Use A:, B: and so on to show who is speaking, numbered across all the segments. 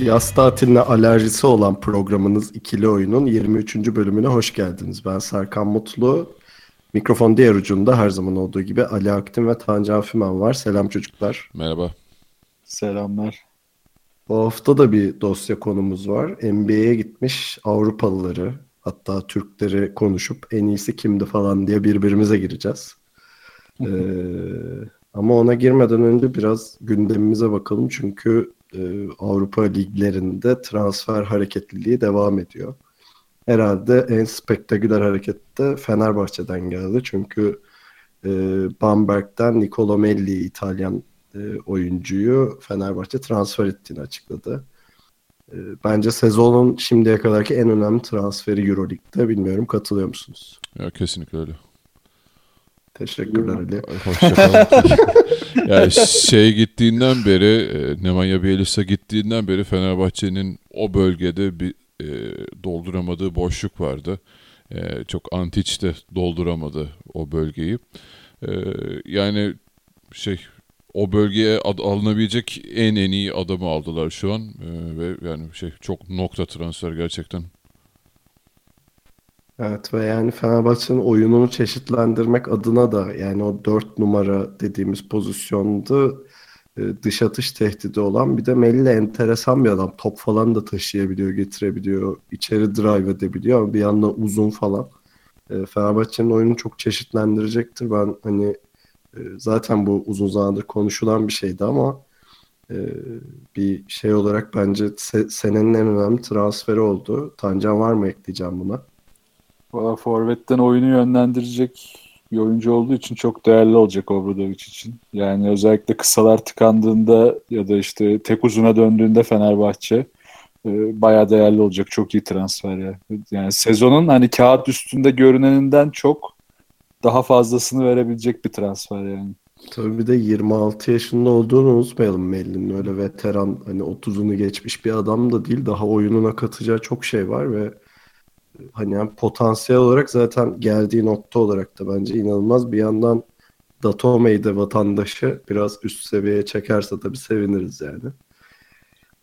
A: Yaz tatiline alerjisi olan programınız İkili Oyun'un 23. bölümüne hoş geldiniz. Ben Serkan Mutlu. Mikrofon diğer ucunda her zaman olduğu gibi Ali Aktin ve Tancan Fümen var. Selam çocuklar.
B: Merhaba.
C: Selamlar.
A: Bu hafta da bir dosya konumuz var. NBA'ye gitmiş Avrupalıları hatta Türkleri konuşup en iyisi kimdi falan diye birbirimize gireceğiz. Ee, ama ona girmeden önce biraz gündemimize bakalım çünkü e, Avrupa liglerinde transfer hareketliliği devam ediyor. Herhalde en spektaküler hareket de Fenerbahçe'den geldi. Çünkü e, Bamberg'den Nicolo Melli İtalyan e, oyuncuyu Fenerbahçe transfer ettiğini açıkladı. E, bence sezonun şimdiye kadarki en önemli transferi Euroleague'de. Bilmiyorum katılıyor musunuz?
B: Ya kesinlikle öyle.
A: Teşekkürler Ali.
B: Hoşçakalın. yani şey gittiğinden beri, e, Nemanja Bielitsa gittiğinden beri Fenerbahçe'nin o bölgede bir e, dolduramadığı boşluk vardı. E, çok Antic de dolduramadı o bölgeyi. E, yani şey o bölgeye ad- alınabilecek en en iyi adamı aldılar şu an E, ve yani şey çok nokta transfer gerçekten.
A: Evet ve yani Fenerbahçe'nin oyununu çeşitlendirmek adına da yani o 4 numara dediğimiz pozisyonda e, dış atış tehdidi olan bir de Melli enteresan bir adam. Top falan da taşıyabiliyor, getirebiliyor, içeri drive edebiliyor ama bir yandan uzun falan. E, Fenerbahçe'nin oyunu çok çeşitlendirecektir. Ben hani e, zaten bu uzun zamandır konuşulan bir şeydi ama e, bir şey olarak bence se- senenin en önemli transferi oldu. Tancan var mı ekleyeceğim buna?
C: Valla Forvet'ten oyunu yönlendirecek bir oyuncu olduğu için çok değerli olacak Obradovic için. Yani özellikle kısalar tıkandığında ya da işte tek uzuna döndüğünde Fenerbahçe e, bayağı değerli olacak. Çok iyi transfer ya. Yani sezonun hani kağıt üstünde görüneninden çok daha fazlasını verebilecek bir transfer yani.
A: Tabii bir de 26 yaşında olduğunu unutmayalım Melli'nin. Öyle veteran hani 30'unu geçmiş bir adam da değil. Daha oyununa katacağı çok şey var ve hani yani potansiyel olarak zaten geldiği nokta olarak da bence inanılmaz. Bir yandan Datome'yi de vatandaşı biraz üst seviyeye çekerse tabii seviniriz yani.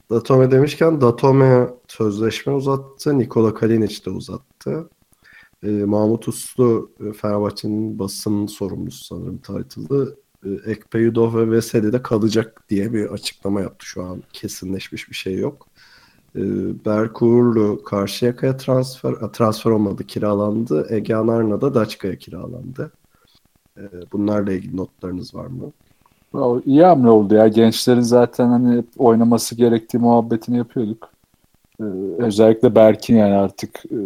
A: Datome demişken Datome sözleşme uzattı. Nikola Kalinic de uzattı. Ee, Mahmut Uslu e, Fenerbahçe'nin basın sorumlusu sanırım title'ı. E, Ekpe Yudov ve Veseli de kalacak diye bir açıklama yaptı. Şu an kesinleşmiş bir şey yok. E, Berk Uğurlu Karşıyaka'ya transfer, transfer olmadı kiralandı. Ege Anarna da Daçka'ya kiralandı. E, bunlarla ilgili notlarınız var mı?
C: İyi hamle oldu ya. Gençlerin zaten hani oynaması gerektiği muhabbetini yapıyorduk. Ee, özellikle Berk'in yani artık e,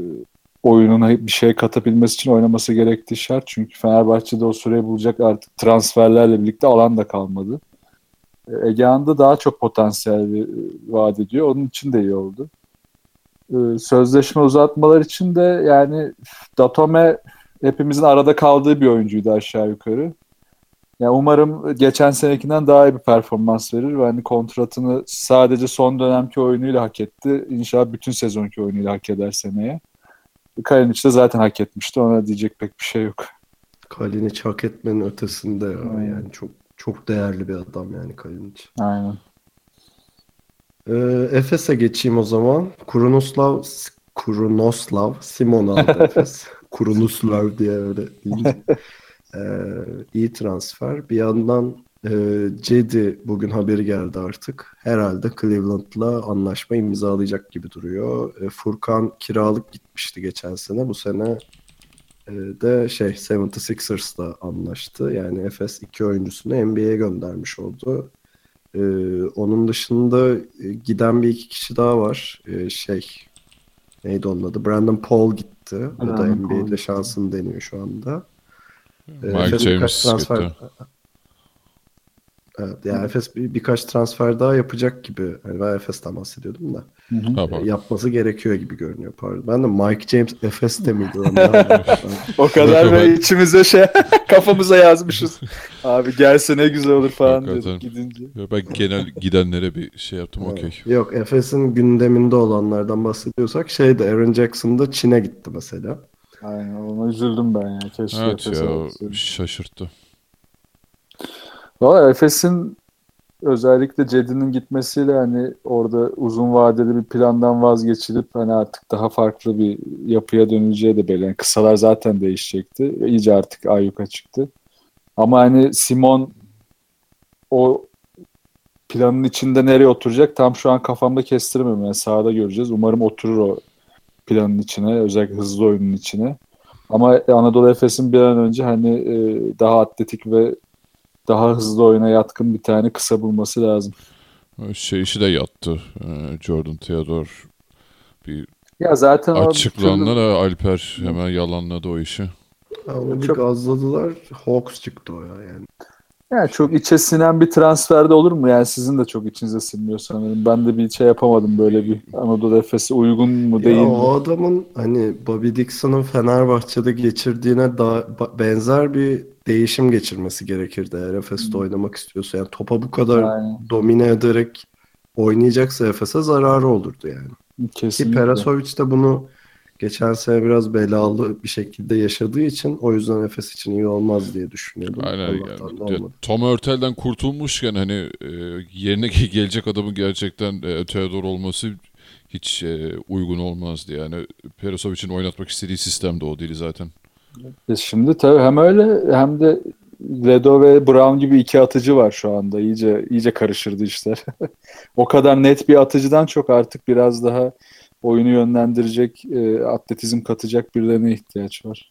C: oyununa bir şey katabilmesi için oynaması gerektiği şart. Çünkü Fenerbahçe'de o süreyi bulacak artık transferlerle birlikte alan da kalmadı. Egehan'da daha çok potansiyel bir e, vaat ediyor. Onun için de iyi oldu. Ee, sözleşme uzatmalar için de yani Datome hepimizin arada kaldığı bir oyuncuydu aşağı yukarı. Yani umarım geçen senekinden daha iyi bir performans verir ve hani kontratını sadece son dönemki oyunuyla hak etti. İnşallah bütün sezonki oyunuyla hak eder seneye. Kalinic de zaten hak etmişti. Ona diyecek pek bir şey yok.
A: Kalinic hak etmenin ötesinde ya.
C: Aynen.
A: Yani çok çok değerli bir adam yani Kalinic.
C: Aynen.
A: Ee, Efes'e geçeyim o zaman. Kurunoslav Kurunoslav Simon aldı Efes. Kurunoslav diye öyle deyince. Ee, iyi transfer. Bir yandan e, Cedi bugün haberi geldi artık. Herhalde Cleveland'la anlaşma imzalayacak gibi duruyor. E, Furkan kiralık gitmişti geçen sene. Bu sene de şey 76ers'la anlaştı. Yani Efes iki oyuncusunu NBA'ye göndermiş oldu. Ee, onun dışında e, giden bir iki kişi daha var. Ee, şey neydi onun adı? Brandon Paul gitti. O da
C: Brandon
A: NBA'de
C: Paul.
A: şansını deniyor şu anda. Ee,
B: Mike James
A: transfer-
B: gitti.
A: Evet, yani Efes bir, birkaç transfer daha yapacak gibi. Yani ben Efes'ten bahsediyordum da.
B: Tamam.
A: Yapması gerekiyor gibi görünüyor pardon. Ben de Mike James Efes'te miydi lan? Ben-
C: O kadar ve içimize şey kafamıza yazmışız. Abi gelse ne güzel olur falan dedik gidince.
B: Ya Ben genel gidenlere bir şey yaptım okey.
A: Yok Efes'in gündeminde olanlardan bahsediyorsak şeyde Aaron Jackson da Çin'e gitti mesela.
C: Aynen ona üzüldüm ben ya. Keşke
B: Evet
C: Efes'e
B: ya şaşırttı.
C: Valla Efes'in özellikle Cedi'nin gitmesiyle hani orada uzun vadeli bir plandan vazgeçilip hani artık daha farklı bir yapıya dönüleceği de belli. Yani kısalar zaten değişecekti. İyice artık ayyuka çıktı. Ama hani Simon o planın içinde nereye oturacak tam şu an kafamda kestiremiyorum. Yani sahada göreceğiz. Umarım oturur o planın içine. Özellikle hızlı oyunun içine. Ama Anadolu Efes'in bir an önce hani e, daha atletik ve daha hızlı oyuna yatkın bir tane kısa bulması lazım.
B: Şey işi de yattı. Ee, Jordan Theodore bir
C: Ya zaten
B: açıklandı da Alper hemen yalanladı o işi.
A: Ya onu bir
C: Çok-
A: gazladılar. Hawks çıktı o ya yani.
C: Yani çok içe sinen bir transferde olur mu? Yani sizin de çok içinize sinmiyor sanırım. Ben de bir şey yapamadım böyle bir Anadolu Efes'e uygun mu değil
A: ya
C: mi?
A: o adamın hani Bobby Dixon'ın Fenerbahçe'de geçirdiğine daha ba- benzer bir değişim geçirmesi gerekirdi eğer Efes'te oynamak istiyorsa. Yani topa bu kadar
C: Aynen.
A: domine ederek oynayacaksa Efes'e zararı olurdu yani. Ki
C: Kesinlikle.
A: Perasovic de bunu geçen sene biraz belalı bir şekilde yaşadığı için o yüzden Efes için iyi olmaz diye düşünüyordum.
B: Aynen yani. Ya. Tom Hurtel'den kurtulmuşken hani e, yerine gelecek adamın gerçekten e, Theodore olması hiç e, uygun olmazdı. Yani Perasovic'in oynatmak istediği sistem de o değil zaten.
C: E Şimdi tabii hem öyle hem de Ledo ve Brown gibi iki atıcı var şu anda. İyice iyice karışırdı işler. o kadar net bir atıcıdan çok artık biraz daha oyunu yönlendirecek, e, atletizm katacak birilerine ihtiyaç var.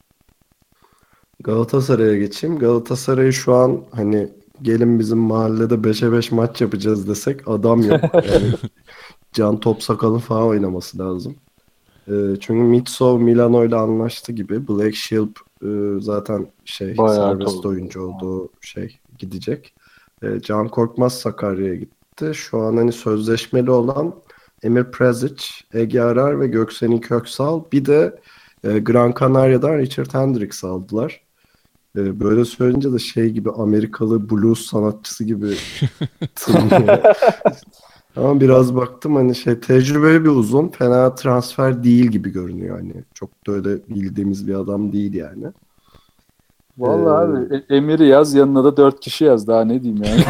A: Galatasaray'a geçeyim. Galatasaray şu an hani gelin bizim mahallede 5'e 5 maç yapacağız desek adam yok. Yani Can Topsakal'ın falan oynaması lazım. Ee, çünkü Mitsov Milano ile anlaştı gibi. Black Shield e, zaten şey
C: Bayağı
A: serbest
C: doğru.
A: oyuncu olduğu şey gidecek. Ee, Can Korkmaz Sakarya'ya gitti. Şu an hani sözleşmeli olan Emir Prezic, Ege Arar ve Göksen'in Köksal. Bir de e, Gran Canaria'dan Richard Hendricks aldılar. E, böyle söyleyince de şey gibi Amerikalı blues sanatçısı gibi tınlıyor. Ama biraz baktım hani şey tecrübeli bir uzun fena transfer değil gibi görünüyor hani. Çok da öyle bildiğimiz bir adam değil yani.
C: Vallahi
A: Ee,
C: abi E- Emir'i yaz yanına da dört kişi yaz daha ne diyeyim yani.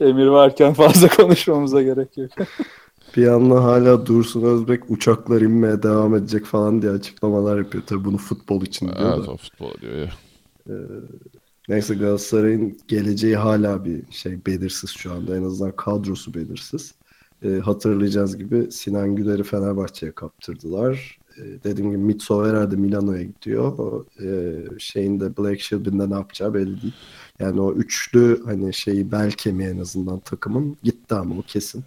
C: Emir varken fazla konuşmamıza gerek yok.
A: Bir yandan hala Dursun Özbek uçaklar inmeye devam edecek falan diye açıklamalar yapıyor. Tabii bunu futbol için diyor
B: Evet
A: da.
B: o futbol diyor ya.
A: Neyse Galatasaray'ın geleceği hala bir şey belirsiz şu anda. En azından kadrosu belirsiz. Ee, hatırlayacağız gibi Sinan Güler'i Fenerbahçe'ye kaptırdılar. Ee, dediğim gibi Mitso herhalde Milano'ya gidiyor. O, e, şeyin de Black Shield'in de ne yapacağı belli değil. Yani o üçlü hani şeyi bel kemiği en azından takımın gitti ama o kesin.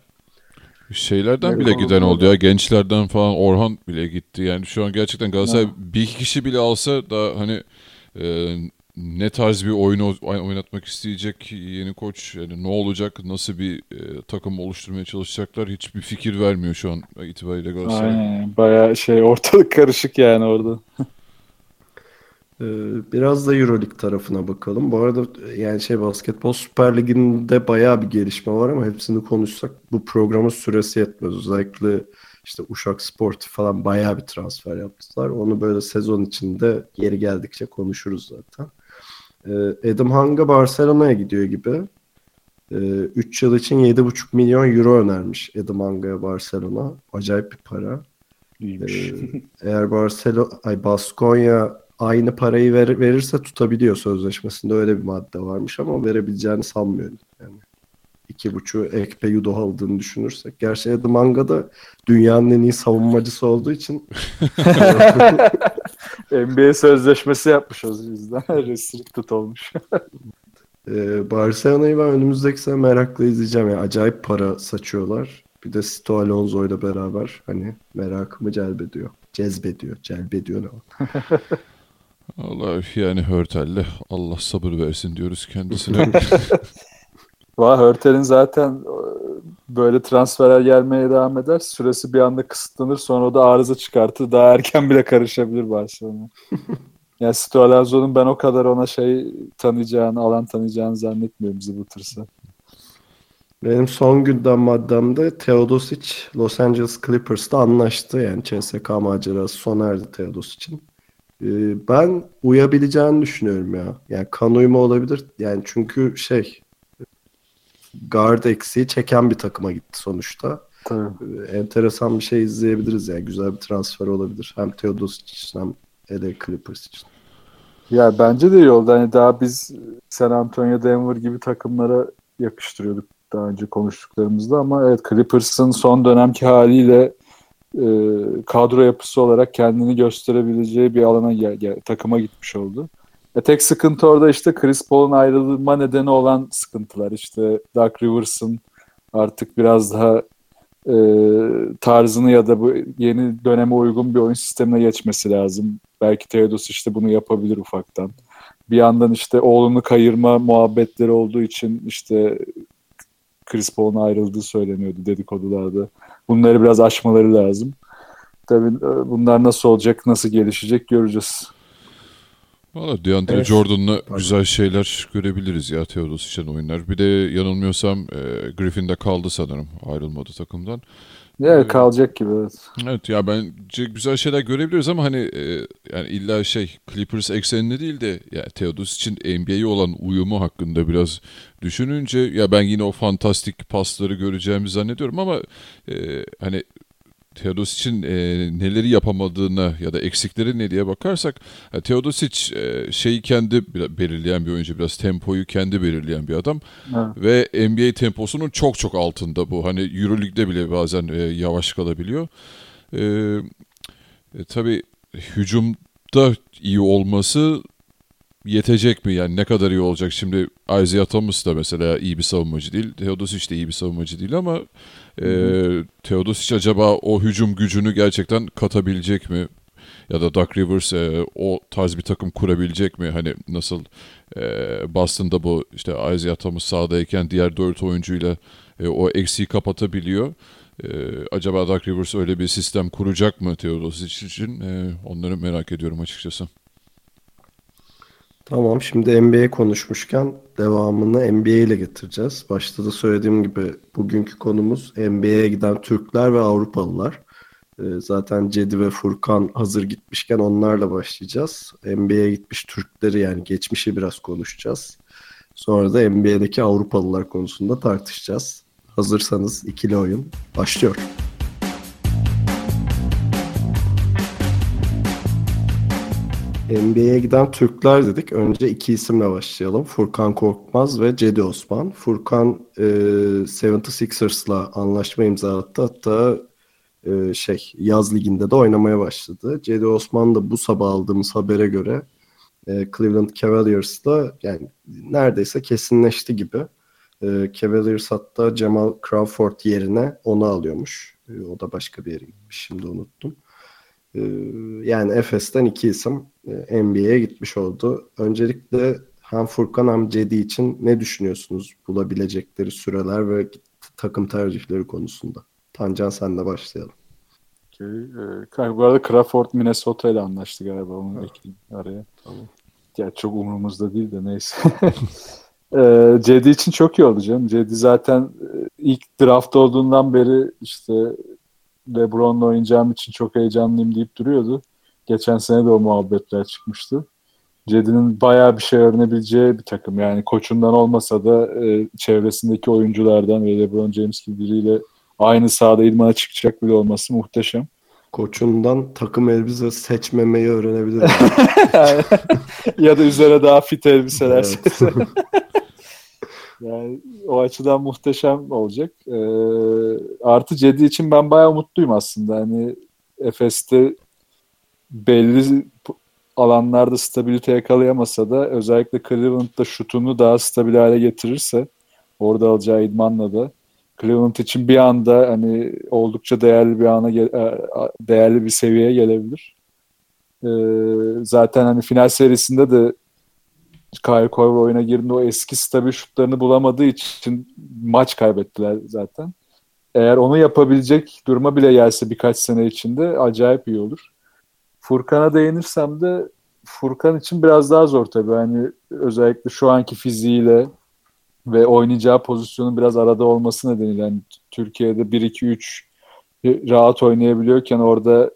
B: Şeylerden
A: Evet,
B: bile giden oldu ya. Gençlerden falan Orhan bile gitti. Yani şu an gerçekten Galatasaray bir iki kişi bile alsa da hani e, ne tarz bir oyun oy- oynatmak isteyecek yeni koç yani ne olacak nasıl bir e, takım oluşturmaya çalışacaklar hiçbir fikir vermiyor şu an itibariyle Galatasaray.
C: Aynen. Bayağı şey ortalık karışık yani orada.
A: Ee, Biraz da Euroleague tarafına bakalım. Bu arada yani şey basketbol Süper Ligi'nde bayağı bir gelişme var ama hepsini konuşsak bu programın süresi yetmez. Özellikle işte Uşak Sport falan bayağı bir transfer yaptılar. Onu böyle sezon içinde yeri geldikçe konuşuruz zaten. Ee, Adam Hanga Barcelona'ya gidiyor gibi. 3 yıl için 7,5 milyon euro önermiş Adam Hanga'ya Barcelona. Acayip bir para.
C: İyiymiş.
A: Ee, eğer Barcelona, ay Baskonya aynı parayı ver- verirse tutabiliyor sözleşmesinde öyle bir madde varmış ama verebileceğini sanmıyorum. Yani iki buçuğu Ekpe Yudo aldığını düşünürsek. Gerçi Adam Hanga da dünyanın en iyi savunmacısı olduğu için
C: NBA sözleşmesi yapmış o yüzden restricted olmuş.
A: e, Barcelona'yı ben önümüzdeki sene merakla izleyeceğim. Yani acayip para saçıyorlar. Bir de Sito Alonso ile beraber hani merakımı celbediyor. Cezbediyor. Celbediyor ne o?
B: Allah yani Hörtel'le Allah sabır versin diyoruz kendisine.
C: Valla Hörtel'in zaten e, böyle transferler gelmeye devam eder. Süresi bir anda kısıtlanır. Sonra o da arıza çıkartır. Daha erken bile karışabilir Barcelona. yani Stoalazzo'nun ben o kadar ona şey tanıyacağını, alan tanıyacağını zannetmiyorum zıbıtırsa.
A: Benim son gündem maddemde Teodosic Los Angeles Clippers'ta anlaştı. Yani CSK macerası sona erdi Teodosic'in. Ee, ben uyabileceğini düşünüyorum ya. Yani kan uyumu olabilir. Yani çünkü şey guard eksiği çeken bir takıma gitti sonuçta.
C: Tabii.
A: Ee, enteresan bir şey izleyebiliriz yani. Güzel bir transfer olabilir. Hem Teodosic için hem LA Clippers için.
C: Ya bence de iyi oldu. Hani daha biz San Antonio, Denver gibi takımlara yakıştırıyorduk daha önce konuştuklarımızda ama evet Clippers'ın son dönemki haliyle e, kadro yapısı olarak kendini gösterebileceği bir alana gel, gel- takıma gitmiş oldu. E, tek sıkıntı orada işte Chris Paul'un ayrılma nedeni olan sıkıntılar. İşte Doug Rivers'ın artık biraz daha e, tarzını ya da bu yeni döneme uygun bir oyun sistemine geçmesi lazım. Belki Teodos işte bunu yapabilir ufaktan. Bir yandan işte oğlunu kayırma muhabbetleri olduğu için işte Chris Paul'un ayrıldığı söyleniyordu dedikodularda. Bunları biraz aşmaları lazım. Tabii e, bunlar nasıl olacak, nasıl gelişecek göreceğiz.
B: Valla DeAndre
A: Evet.
B: Jordan'la güzel şeyler görebiliriz ya Teodos için oyunlar. Bir de yanılmıyorsam e, Griffin'de kaldı sanırım ayrılmadı takımdan.
C: Evet kalacak gibi evet.
B: Evet ya bence güzel şeyler görebiliriz ama hani e, yani illa şey Clippers ekseninde değil de ya Teodos için NBA'ye olan uyumu hakkında biraz düşününce ya ben yine o fantastik pasları göreceğimi zannediyorum ama e, hani Teodosic e, neleri yapamadığına ya da eksikleri ne diye bakarsak ha, Teodosic e, şeyi kendi belirleyen bir oyuncu biraz tempoyu kendi belirleyen bir adam
C: Evet.
B: ve NBA temposunun çok çok altında bu. Hani EuroLeague'de bile bazen e, yavaş kalabiliyor. E, e, tabii hücumda iyi olması yetecek mi? Yani ne kadar iyi olacak? Şimdi Isaiah Thomas da mesela iyi bir savunmacı değil. Teodosic de iyi bir savunmacı değil ama e, Teodosic acaba o hücum gücünü gerçekten katabilecek mi? Ya da Doug Rivers e, o tarz bir takım kurabilecek mi? Hani nasıl e, Boston'da bu işte Isaiah Thomas sahadayken diğer dört oyuncuyla e, o eksiği kapatabiliyor. E, acaba Doug Rivers öyle bir sistem kuracak mı Teodosic için? E, onları merak ediyorum açıkçası.
A: Tamam şimdi NBA konuşmuşken devamını NBA ile getireceğiz. Başta da söylediğim gibi bugünkü konumuz NBA'ye giden Türkler ve Avrupalılar. Ee, zaten Cedi ve Furkan hazır gitmişken onlarla başlayacağız. NBA'ye gitmiş Türkleri yani geçmişi biraz konuşacağız. Sonra da NBA'deki Avrupalılar konusunda tartışacağız. Hazırsanız ikili oyun başlıyor. NBA'ye giden Türkler dedik. Önce iki isimle başlayalım. Furkan Korkmaz ve Cedi Osman. Furkan e, 76ers'la anlaşma imzalattı. Hatta e, şey yaz liginde de oynamaya başladı. Cedi Osman da bu sabah aldığımız habere göre e, Cleveland Cavaliers'la yani neredeyse kesinleşti gibi. E, Cavaliers hatta Jamal Crawford yerine onu alıyormuş. E, o da başka bir yere gitmiş. Şimdi unuttum. E, yani Efes'ten iki isim e, NBA'ye gitmiş oldu. Öncelikle hem Furkan hem Cedi için ne düşünüyorsunuz bulabilecekleri süreler ve takım tercihleri konusunda? Tancan senle başlayalım.
C: Okey. Ee, bu arada Crawford Minnesota ile anlaştı galiba. Onu ekleyeyim araya.
A: Tamam.
C: Ya çok umurumuzda değil de neyse. Ee, Cedi için çok iyi oldu canım. Cedi zaten e, ilk draft olduğundan beri işte LeBron'la oynayacağım için çok heyecanlıyım deyip duruyordu. Geçen sene de o muhabbetler çıkmıştı. Cedi'nin bayağı bir şey öğrenebileceği bir takım. Yani koçundan olmasa da e, çevresindeki oyunculardan ve LeBron James gibi biriyle aynı sahada idmana çıkacak bile olması muhteşem.
A: Koçundan takım elbise seçmemeyi öğrenebilir.
C: ya da üzerine daha fit elbiseler.
A: Evet.
C: yani o açıdan muhteşem olacak. Ee, artı Cedi için ben bayağı mutluyum aslında. Hani Efes'te belli alanlarda stabilite yakalayamasa da özellikle Cleveland'da şutunu daha stabil hale getirirse orada alacağı idmanla da Cleveland için bir anda hani oldukça değerli bir ana e, değerli bir seviyeye gelebilir. E, zaten hani final serisinde de Kyle Korver oyuna girdiğinde o eski stabil şutlarını bulamadığı için maç kaybettiler zaten. Eğer onu yapabilecek duruma bile gelse birkaç sene içinde acayip iyi olur. Furkan'a değinirsem de Furkan için biraz daha zor tabii. Hani özellikle şu anki fiziğiyle ve oynayacağı pozisyonun biraz arada olması nedeniyle yani Türkiye'de 1-2-3 rahat oynayabiliyorken orada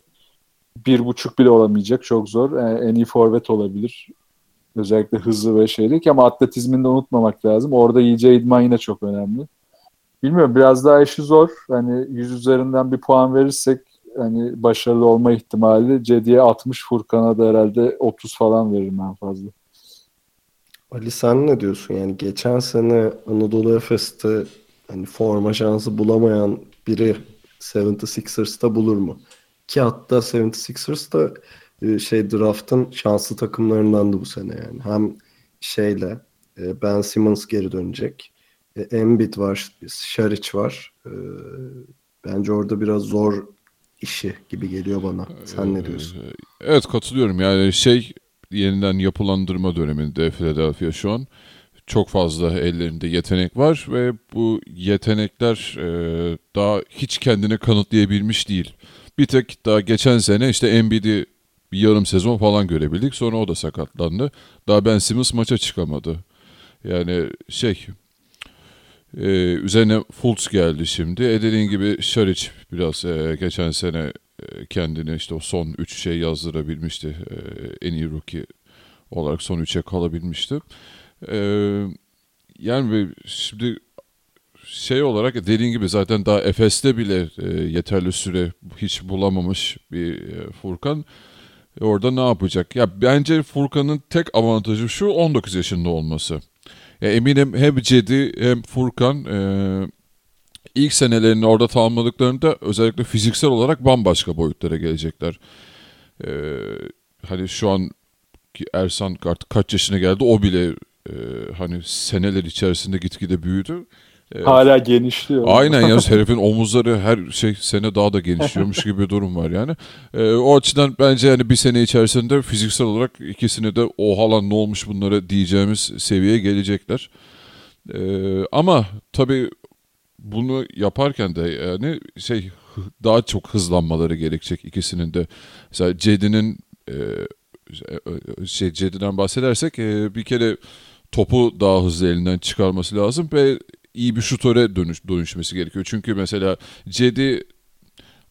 C: bir buçuk bile olamayacak. Çok zor. Yani en iyi forvet olabilir. Özellikle hızlı ve şeylik ama atletizmini de unutmamak lazım. Orada iyice idman yine çok önemli. Bilmiyorum biraz daha işi zor. Hani 100 üzerinden bir puan verirsek hani başarılı olma ihtimali Cedi'ye 60 Furkan'a da herhalde 30 falan veririm ben fazla.
A: Ali sen ne diyorsun? Yani geçen sene Anadolu Efes'te hani forma şansı bulamayan biri 76ers'ta bulur mu? Ki hatta 76ers da e, şey draft'ın şanslı takımlarındandı bu sene yani. Hem şeyle e, Ben Simmons geri dönecek. E, Embiid var, Şaric var. Bence orada biraz zor işi gibi geliyor bana. Sen ne diyorsun?
B: Evet katılıyorum. Yani şey yeniden yapılandırma döneminde Philadelphia şu an çok fazla ellerinde yetenek var ve bu yetenekler daha hiç kendini kanıtlayabilmiş değil. Bir tek daha geçen sene işte Embiid'i bir yarım sezon falan görebildik. Sonra o da sakatlandı. Daha Ben Simmons maça çıkamadı. Yani şey e, üzerine Fultz geldi şimdi. E dediğin gibi Şaric biraz e, geçen sene e, kendini işte o son 3 şey yazdırabilmişti. E, en iyi rookie olarak son 3'e kalabilmişti. E, yani şimdi şey olarak dediğin gibi zaten daha Efes'te bile e, yeterli süre hiç bulamamış bir e, Furkan. E, orada ne yapacak? Ya bence Furkan'ın tek avantajı şu 19 yaşında olması. Ya eminim hem Cedi hem Furkan e, ilk senelerini orada tamamladıklarında özellikle fiziksel olarak bambaşka boyutlara gelecekler. E, hani şu an ki Ersan artık kaç yaşına geldi o bile e, hani seneler içerisinde gitgide büyüdü.
C: Hala genişliyor.
B: Aynen ya herifin omuzları her şey sene daha da genişliyormuş gibi bir durum var yani. E, o açıdan bence yani bir sene içerisinde fiziksel olarak ikisini de o halan ne olmuş bunlara diyeceğimiz seviyeye gelecekler. E, ama tabii bunu yaparken de yani şey daha çok hızlanmaları gerekecek ikisinin de. Mesela Cedi'nin e, şey Cedi'den bahsedersek e, bir kere topu daha hızlı elinden çıkarması lazım ve iyi bir şutöre dönüş, dönüşmesi gerekiyor. Çünkü mesela Cedi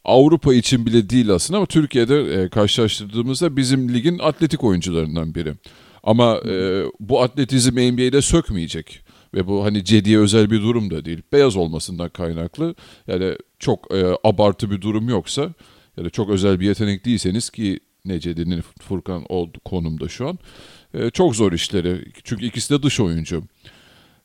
B: Avrupa için bile değil aslında ama Türkiye'de e, karşılaştırdığımızda bizim ligin atletik oyuncularından biri. Ama e, bu atletizm NBA'de sökmeyecek. Ve bu hani Cedi'ye özel bir durum da değil. Beyaz olmasından kaynaklı. Yani çok e, abartı bir durum yoksa ya da çok özel bir yetenek değilseniz ki ne Cedi'nin Furkan o konumda şu an. E, çok zor işleri. Çünkü ikisi de dış oyuncu.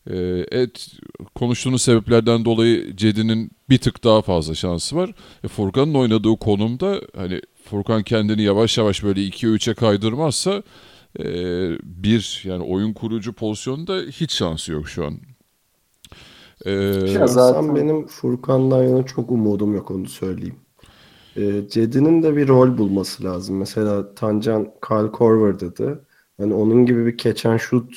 B: Ee, evet konuştuğunuz sebeplerden dolayı Cedi'nin bir tık daha fazla şansı var. E, Furkan'ın oynadığı konumda hani Furkan kendini yavaş yavaş böyle 2'ye 3'e kaydırmazsa e, bir yani oyun kurucu pozisyonda hiç şansı yok şu an.
A: Ee, ya zaten benim Furkan'dan yana çok umudum yok onu söyleyeyim. Ee, Cedi'nin de bir rol bulması lazım. Mesela Tancan Kyle Korver dedi. Hani onun gibi bir keçen şut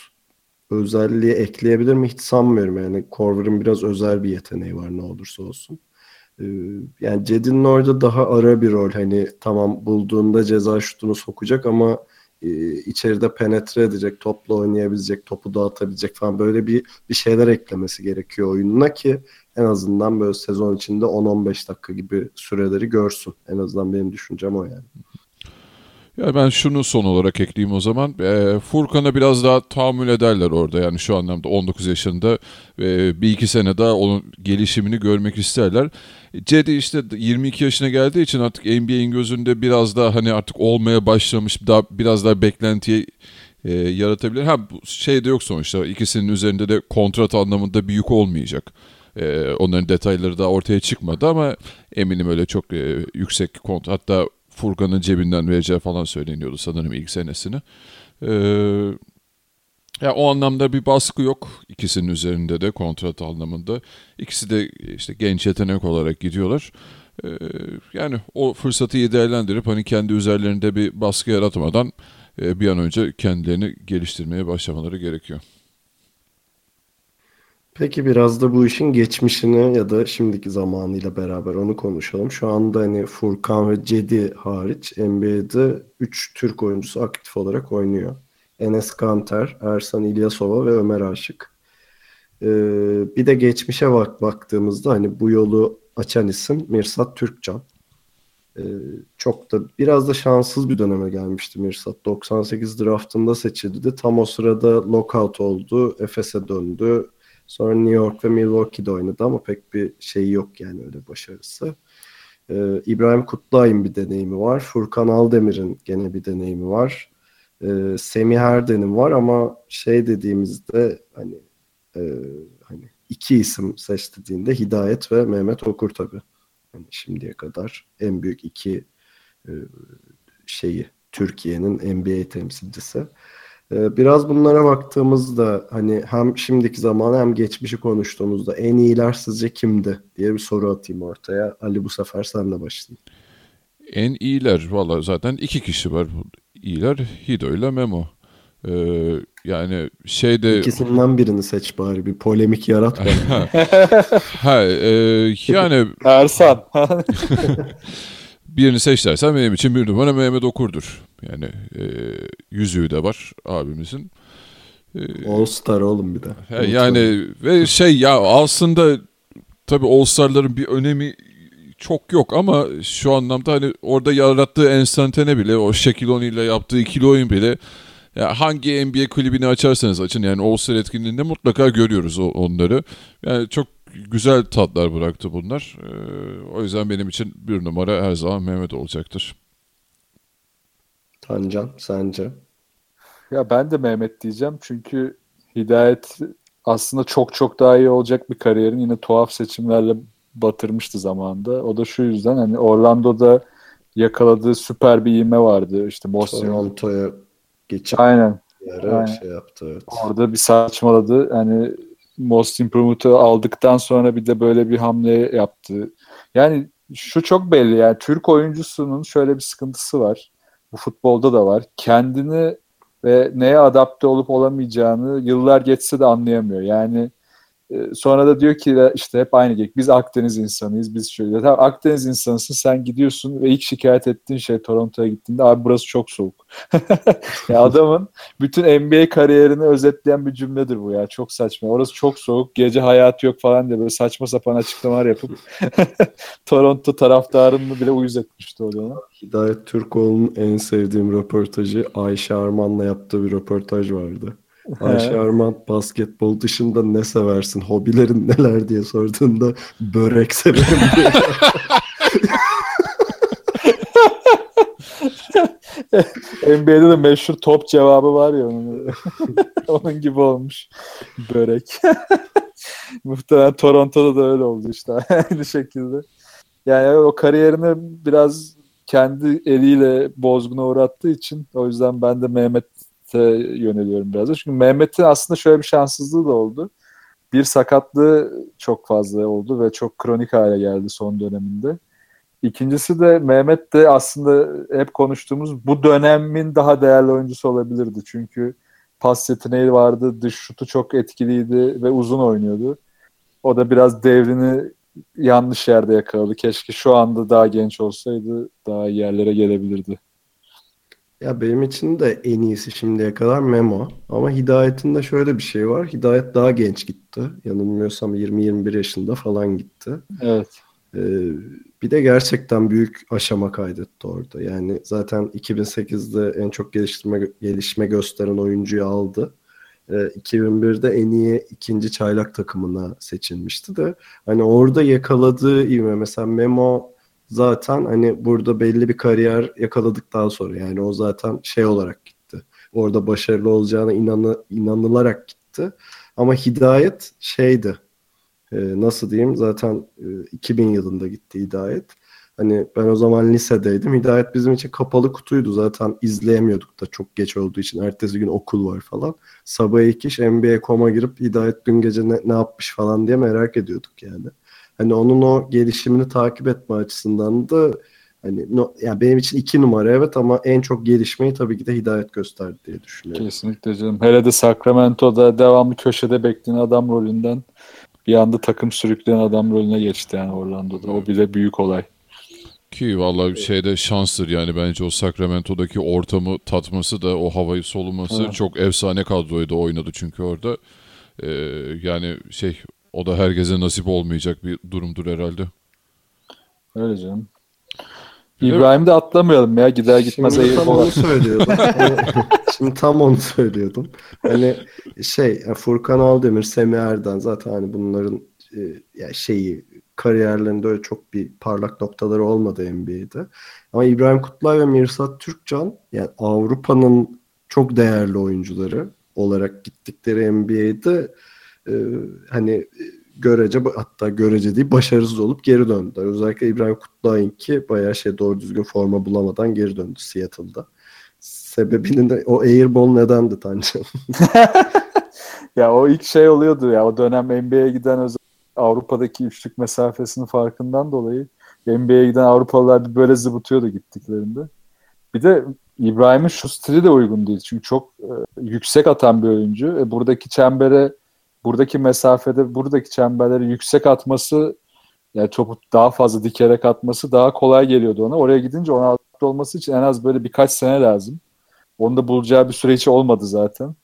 A: özelliği ekleyebilir mi hiç sanmıyorum. Yani Korver'ın biraz özel bir yeteneği var ne olursa olsun. Ee, yani Cedi'nin orada daha ara bir rol. Hani tamam bulduğunda ceza şutunu sokacak ama e, içeride penetre edecek, topla oynayabilecek, topu dağıtabilecek falan böyle bir bir şeyler eklemesi gerekiyor oyununa ki en azından böyle sezon içinde 10-15 dakika gibi süreleri görsün. En azından benim düşüncem o yani.
B: Ya ben şunu son olarak ekleyeyim o zaman. E, Furkan'a biraz daha tahammül ederler orada. Yani şu anlamda 19 yaşında e, bir iki sene daha onun gelişimini görmek isterler. Cedi işte 22 yaşına geldiği için artık NBA'in gözünde biraz daha hani artık olmaya başlamış daha biraz daha beklentiye e, yaratabilir. Ha şey de yok sonuçta ikisinin üzerinde de kontrat anlamında bir yük olmayacak. E, onların detayları da ortaya çıkmadı ama eminim öyle çok e, yüksek kontrat hatta Furkan'ın cebinden vereceği falan söyleniyordu sanırım ilk senesini. Ee, ya o anlamda bir baskı yok ikisinin üzerinde de kontrat anlamında. İkisi de işte genç yetenek olarak gidiyorlar. E, yani o fırsatı iyi değerlendirip hani kendi üzerlerinde bir baskı yaratmadan e, bir an önce kendilerini geliştirmeye başlamaları gerekiyor.
A: Peki biraz da bu işin geçmişini ya da şimdiki zamanıyla beraber onu konuşalım. Şu anda hani Furkan ve Cedi hariç NBA'de 3 Türk oyuncusu aktif olarak oynuyor. Enes Kanter, Ersan İlyasova ve Ömer Aşık. Ee, bir de geçmişe bak baktığımızda hani bu yolu açan isim Mirsat Türkcan. Ee, çok da biraz da şanssız bir döneme gelmişti Mirsat. 98 draftında seçildi. Tam o sırada lockout oldu. Efes'e döndü. Sonra New York ve Milwaukee'de oynadı ama pek bir şey yok yani öyle başarısı. Ee, İbrahim Kutluay'ın bir deneyimi var. Furkan Aldemir'in gene bir deneyimi var. Ee, Semih Erden'in var ama şey dediğimizde hani e, hani iki isim seç dediğinde Hidayet ve Mehmet Okur tabii. Yani şimdiye kadar en büyük iki e, şeyi Türkiye'nin NBA temsilcisi. Ee, biraz bunlara baktığımızda hani hem şimdiki zamanı hem geçmişi konuştuğumuzda en iyiler sizce kimdi diye bir soru atayım ortaya. Ali bu sefer senle başlayayım.
B: En iyiler valla zaten iki kişi var. İyiler Hido ile Memo. Ee, yani şeyde...
A: İkisinden birini seç bari bir polemik yaratma.
B: ha, e, yani...
C: Ersan.
B: birini seç dersen benim için bir numara Mehmet Okur'dur. Yani e, yüzüğü de var abimizin.
A: E, All Star oğlum bir de.
B: He, yani ve şey ya aslında tabii All Star'ların bir önemi çok yok ama şu anlamda hani orada yarattığı enstantane bile o Shaquille O'Neal'le yaptığı ikili oyun bile ya hangi NBA kulübünü açarsanız açın yani All Star etkinliğinde mutlaka görüyoruz onları. Yani çok güzel tatlar bıraktı bunlar. Ee, o yüzden benim için bir numara her zaman Mehmet olacaktır.
A: Tancan sence?
C: Ya ben de Mehmet diyeceğim çünkü Hidayet aslında çok çok daha iyi olacak bir kariyerin yine tuhaf seçimlerle batırmıştı zamanında. O da şu yüzden hani Orlando'da yakaladığı süper bir ivme vardı. İşte Boston
A: Toronto'ya geçip
C: Aynen.
A: Aynen. şey yaptı. Evet.
C: Orada bir saçmaladı. Hani Most Improved'ı aldıktan sonra bir de böyle bir hamle yaptı. Yani şu çok belli yani Türk oyuncusunun şöyle bir sıkıntısı var. Bu futbolda da var. Kendini ve neye adapte olup olamayacağını yıllar geçse de anlayamıyor. Yani sonra da diyor ki işte hep aynı gek. Biz Akdeniz insanıyız. Biz şöyle. Tamam, Akdeniz insanısın. Sen gidiyorsun ve ilk şikayet ettiğin şey Toronto'ya gittiğinde abi burası çok soğuk. ya adamın bütün NBA kariyerini özetleyen bir cümledir bu ya. Çok saçma. Orası çok soğuk. Gece hayatı yok falan diye böyle saçma sapan açıklamalar yapıp Toronto taraftarını bile uyuz etmişti o dönem.
A: Hidayet Türkoğlu'nun en sevdiğim röportajı Ayşe Arman'la yaptığı bir röportaj vardı. Ayşe Arman basketbol dışında ne seversin, hobilerin neler diye sorduğunda börek severim diye.
C: NBA'de de meşhur top cevabı var ya onun. onun gibi olmuş. Börek. Muhtemelen Toronto'da da öyle oldu işte aynı şekilde. Yani o kariyerini biraz kendi eliyle bozguna uğrattığı için o yüzden ben de Mehmet Mehmet'e yöneliyorum biraz da. Çünkü Mehmet'in aslında şöyle bir şanssızlığı da oldu. Bir sakatlığı çok fazla oldu ve çok kronik hale geldi son döneminde. İkincisi de Mehmet de aslında hep konuştuğumuz bu dönemin daha değerli oyuncusu olabilirdi. Çünkü pas yeteneği vardı, dış şutu çok etkiliydi ve uzun oynuyordu. O da biraz devrini yanlış yerde yakaladı. Keşke şu anda daha genç olsaydı daha iyi yerlere gelebilirdi.
A: Ya benim için de en iyisi şimdiye kadar Memo. Ama Hidayet'in de şöyle bir şey var. Hidayet daha genç gitti. Yanılmıyorsam 20-21 yaşında falan gitti.
C: Evet.
A: Ee, bir de gerçekten büyük aşama kaydetti orada. Yani zaten 2008'de en çok geliştirme gelişme gösteren oyuncuyu aldı. Ee, 2001'de en iyi ikinci çaylak takımına seçilmişti de hani orada yakaladığı ivme mesela Memo zaten hani burada belli bir kariyer yakaladıktan sonra yani o zaten şey olarak gitti. Orada başarılı olacağına inanı, inanılarak gitti. Ama Hidayet şeydi. E, nasıl diyeyim? Zaten e, 2000 yılında gitti Hidayet. Hani ben o zaman lisedeydim. Hidayet bizim için kapalı kutuydu. Zaten izleyemiyorduk da çok geç olduğu için. Ertesi gün okul var falan. Sabah ilk iş NBA.com'a girip Hidayet dün gece ne, ne yapmış falan diye merak ediyorduk yani. Hani onun o gelişimini takip etme açısından da hani no, yani benim için iki numara evet ama en çok gelişmeyi tabii ki de Hidayet gösterdi diye düşünüyorum.
C: Kesinlikle canım. Hele de Sacramento'da devamlı köşede bekleyen adam rolünden bir anda takım sürükleyen adam rolüne geçti yani Orlando'da. O bile büyük olay.
B: Ki vallahi şeyde şanstır yani bence o Sacramento'daki ortamı tatması da o havayı soluması
C: Evet.
B: çok efsane kadroydu oynadı çünkü orada. Ee, yani şey o da herkese nasip olmayacak bir durumdur herhalde.
C: Öyle canım. İbrahim'i de atlamayalım ya. Gider gitmez
A: Şimdi tam onu söylüyordum. Hani, şimdi tam onu söylüyordum. Hani şey Furkan Aldemir, Semih Erden zaten hani bunların e, ya şeyi kariyerlerinde öyle çok bir parlak noktaları olmadı NBA'de. Ama İbrahim Kutlay ve Mirsat Türkcan yani Avrupa'nın çok değerli oyuncuları olarak gittikleri NBA'de e, hani e, görece hatta görece değil başarısız olup geri döndüler. Özellikle İbrahim Kutlay'ın ki bayağı şey doğru düzgün forma bulamadan geri döndü Seattle'da. Sebebinin de o airball nedendi Tancan?
C: Ya o ilk şey oluyordu ya. O dönem NBA'ye giden özel Avrupa'daki üçlük mesafesinin farkından dolayı NBA'ye giden Avrupalılar bir böyle zıbıtıyordu gittiklerinde. Bir de İbrahim'in şu stili de uygun değil. Çünkü çok e, yüksek atan bir oyuncu. E, buradaki çembere buradaki mesafede buradaki çemberleri yüksek atması yani topu daha fazla dikerek atması daha kolay geliyordu ona. Oraya gidince ona adapte olması için en az böyle birkaç sene lazım. Onu da bulacağı bir süre hiç olmadı zaten.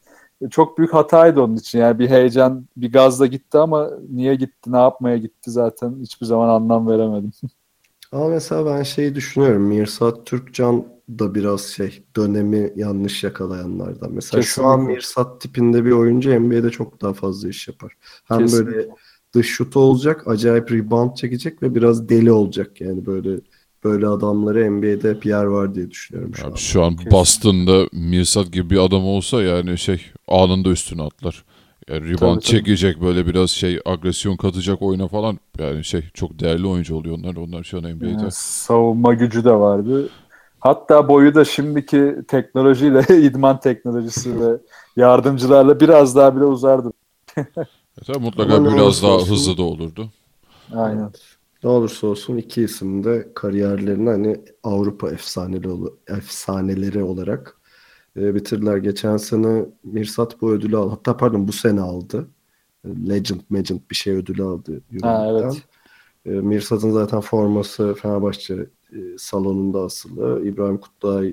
C: E, Çok büyük hataydı onun için. Yani bir heyecan, bir gazla gitti ama niye gitti, ne yapmaya gitti zaten hiçbir zaman anlam veremedim.
A: Ama mesela ben şeyi düşünüyorum. Mirsat Türkcan da biraz şey dönemi yanlış yakalayanlardan. Mesela şu an
C: Kesinlikle.
A: Mirsat tipinde bir oyuncu NBA'de çok daha fazla iş yapar. Hem
C: Kesinlikle.
A: böyle dış şutu olacak, acayip rebound çekecek ve biraz deli olacak. Yani böyle böyle adamları NBA'de hep yer var diye düşünüyorum şu an.
B: Abi şu an. Boston'da Mirsat gibi bir adam olsa yani şey anında üstüne atlar. Yani rebound
C: Tabii, tabii.
B: çekecek böyle biraz şey agresyon katacak oyuna falan yani şey çok değerli oyuncu oluyor onlar. Onlar şu an NBA'de.
C: Yani savunma gücü de vardı. Hatta boyu da şimdiki teknolojiyle, idman teknolojisi ve yardımcılarla biraz daha bile uzardı.
B: E tabii mutlaka
A: Ama
B: biraz daha
A: olsun-
B: hızlı da olurdu.
C: Aynen.
A: Ne olursa olsun iki isim de kariyerlerini hani Avrupa efsaneleri, ol- efsaneleri olarak e, bitirdiler. Geçen sene Mirsat bu ödülü aldı. Hatta pardon bu sene aldı. E, Legend, Legend bir şey ödülü aldı.
C: Ha, evet.
A: E, Mirsat'ın zaten forması Fenerbahçe e, salonunda asılı. İbrahim Kutlay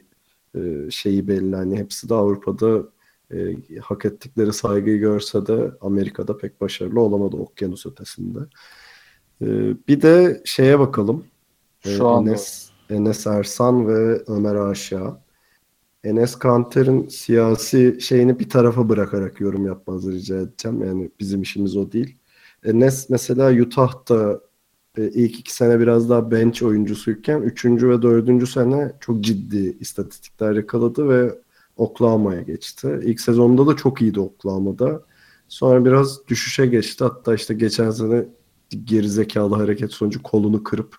A: e, şeyi belli. Hani hepsi de Avrupa'da e, hak ettikleri saygıyı görse de Amerika'da pek başarılı olamadı okyanus ötesinde. E, bir de şeye bakalım. E,
C: Şu anda.
A: Enes, Enes Ersan ve Ömer Aşağı. Enes Kanter'in siyasi şeyini bir tarafa bırakarak yorum yapmanızı rica edeceğim. Yani bizim işimiz o değil. Enes mesela Utah'ta e, ilk iki sene biraz daha bench oyuncusuyken üçüncü ve dördüncü sene çok ciddi istatistikler yakaladı ve Oklahoma'ya geçti. İlk sezonda da çok iyiydi Oklahoma'da. Sonra biraz düşüşe geçti. Hatta işte geçen sene gerizekalı hareket sonucu kolunu kırıp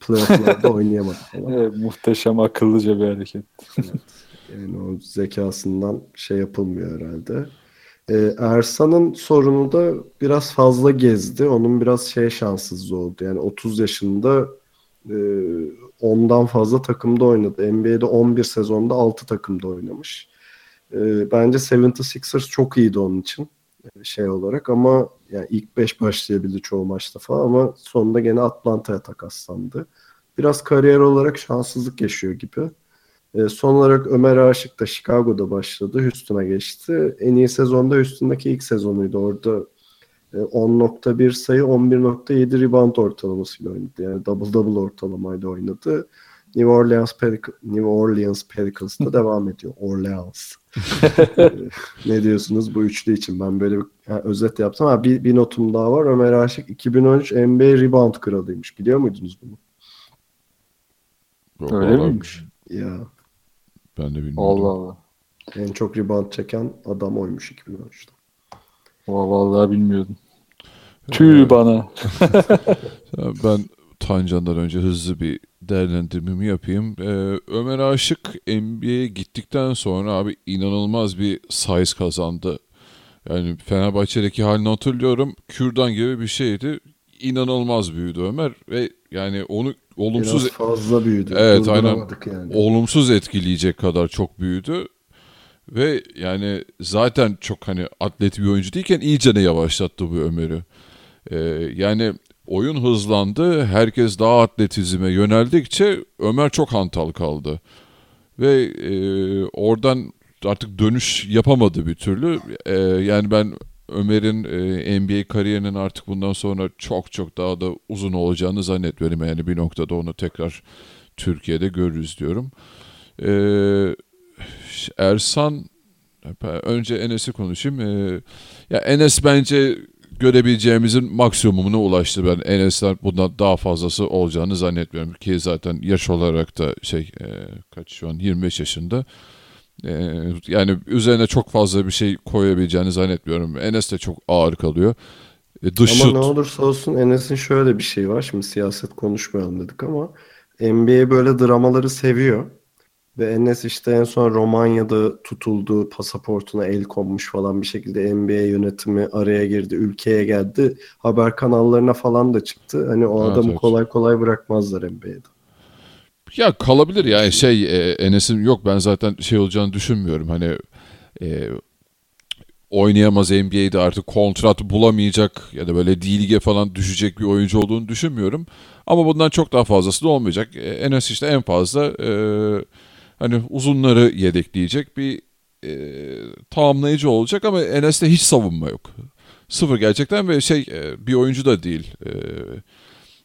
A: playoff'larda oynayamadı falan.
C: Evet, muhteşem akıllıca bir hareket.
A: Yani o zekasından şey yapılmıyor herhalde. Ee, Ersan'ın sorunu da biraz fazla gezdi. Onun biraz şey şanssızlığı oldu. Yani 30 yaşında e, ondan fazla takımda oynadı. NBA'de 11 sezonda 6 takımda oynamış. E, bence 76ers çok iyiydi onun için e, şey olarak ama yani ilk 5 başlayabildi çoğu maçta falan ama sonunda gene Atlanta'ya takaslandı. Biraz kariyer olarak şanssızlık yaşıyor gibi. E, son olarak Ömer Aşık da Chicago'da başladı. Houston'a geçti. En iyi sezonda Houston'daki ilk sezonuydu. Orada e, 10.1 sayı 11.7 rebound ortalamasıyla oynadı. Yani double double ortalamayla oynadı. New Orleans Pelic- New Orleans Pelicans da devam ediyor. Orleans. E, ne diyorsunuz bu üçlü için? Ben böyle bir ha, özet yaptım. Ha, bir, bir notum daha var. Ömer Aşık 2013 NBA rebound kralıymış. Biliyor muydunuz bunu?
C: Öyle miymiş?
A: Ya
B: Ben de bilmiyorum.
C: Allah Allah.
A: en çok rebound çeken adam oymuş 2013'te.
C: Va- Vallahi bilmiyordum. Tüy bana.
B: Ben Tancan'dan önce hızlı bir değerlendirmemi yapayım. Ee, Ömer Aşık NBA'ye gittikten sonra abi inanılmaz bir size kazandı. Yani Fenerbahçe'deki halini hatırlıyorum. Kürdan gibi bir şeydi. inanılmaz büyüdü Ömer ve yani onu olumsuz
A: Biraz fazla büyüdü.
B: Evet, aynen.
A: Yani.
B: olumsuz etkileyecek kadar çok büyüdü. Ve yani zaten çok hani atlet bir oyuncu değilken iyice ne yavaşlattı bu Ömer'i. Ee, yani oyun hızlandı. Herkes daha atletizme yöneldikçe Ömer çok hantal kaldı. Ve e, oradan artık dönüş yapamadı bir türlü. E, yani ben Ömer'in e, NBA kariyerinin artık bundan sonra çok çok daha da uzun olacağını zannetmiyorum. Yani bir noktada onu tekrar Türkiye'de görürüz diyorum. E, Ersan önce Enes'i konuşayım. E, ya Enes bence görebileceğimizin maksimumuna ulaştı. Ben Enes'ten bundan daha fazlası olacağını zannetmiyorum ki zaten yaş olarak da şey e, kaç şu an 25 yaşında. E, yani üzerine çok fazla bir şey koyabileceğini zannetmiyorum. Enes de çok ağır kalıyor. E, dış
A: Ama
B: şut
A: ne olursa olsun Enes'in şöyle bir şey var. Şimdi siyaset konuşmayalım dedik ama NBA böyle dramaları seviyor. Ve Enes işte en son Romanya'da tutuldu, pasaportuna el konmuş falan bir şekilde NBA yönetimi araya girdi, ülkeye geldi. Haber kanallarına falan da çıktı. Hani o
B: Evet,
A: adamı
B: evet.
A: kolay kolay bırakmazlar NBA'de.
B: Ya kalabilir yani şey e, Enes'in yok ben zaten şey olacağını düşünmüyorum. Hani e, oynayamaz NBA'de artık kontrat bulamayacak ya da böyle D-Lig'e falan düşecek bir oyuncu olduğunu düşünmüyorum. Ama bundan çok daha fazlası da olmayacak. E, Enes işte en fazla e, hani uzunları yedekleyecek bir e, tamamlayıcı olacak ama Enes'te hiç savunma yok. Sıfır gerçekten ve şey e, bir oyuncu da değil. E,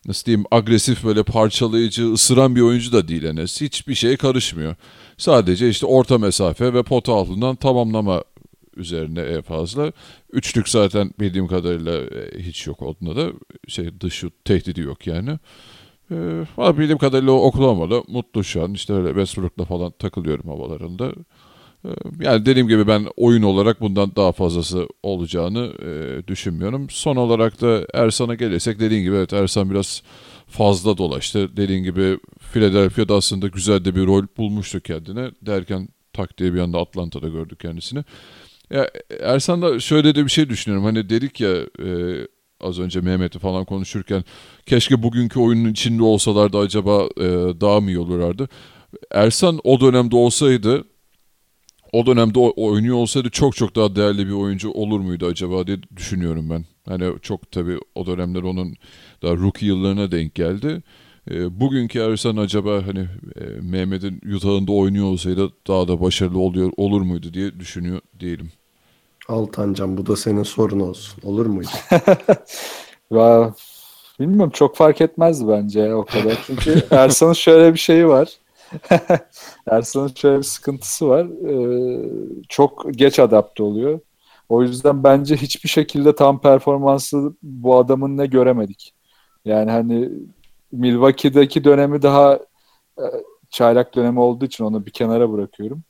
B: nasıl diyeyim agresif böyle parçalayıcı, ısıran bir oyuncu da değil Enes. Hiçbir şeye karışmıyor. Sadece işte orta mesafe ve pota altından tamamlama üzerine en fazla. Üçlük zaten bildiğim kadarıyla e, hiç yok onda da. Şey dış şut tehdidi yok yani. Ee, bildiğim kadarıyla o Oklahoma'da mutlu şu an. İşte öyle Westbrook'la falan takılıyorum havalarında. Ee, Yani dediğim gibi ben oyun olarak bundan daha fazlası olacağını e, düşünmüyorum. Son olarak da Ersan'a gelirsek dediğin gibi evet Ersan biraz fazla dolaştı. Dediğin gibi Philadelphia'da aslında güzel de bir rol bulmuştu kendine. Derken tak diye bir anda Atlanta'da gördük kendisini. Ya Ersan da şöyle de bir şey düşünüyorum. Hani dedik ya e, az önce Mehmet'i falan konuşurken keşke bugünkü oyunun içinde olsalardı acaba e, daha mı iyi olurlardı? Ersan o dönemde olsaydı o dönemde o- oynuyor olsaydı çok çok daha değerli bir oyuncu olur muydu acaba diye düşünüyorum ben. Hani çok tabii o dönemler onun daha rookie yıllarına denk geldi. E, bugünkü Ersan acaba hani e, Mehmet'in yutağında oynuyor olsaydı daha da başarılı oluyor olur muydu diye düşünüyor değilim.
A: Altancan bu da senin sorun olsun. Olur muydu?
C: Bilmiyorum çok fark etmezdi bence o kadar. Çünkü Ersan'ın şöyle bir şeyi var. Ersan'ın şöyle bir sıkıntısı var. Ee, çok geç adapte oluyor. O yüzden bence hiçbir şekilde tam performansı bu adamın ne göremedik. Yani hani Milwaukee'deki dönemi daha e, çaylak dönemi olduğu için onu bir kenara bırakıyorum.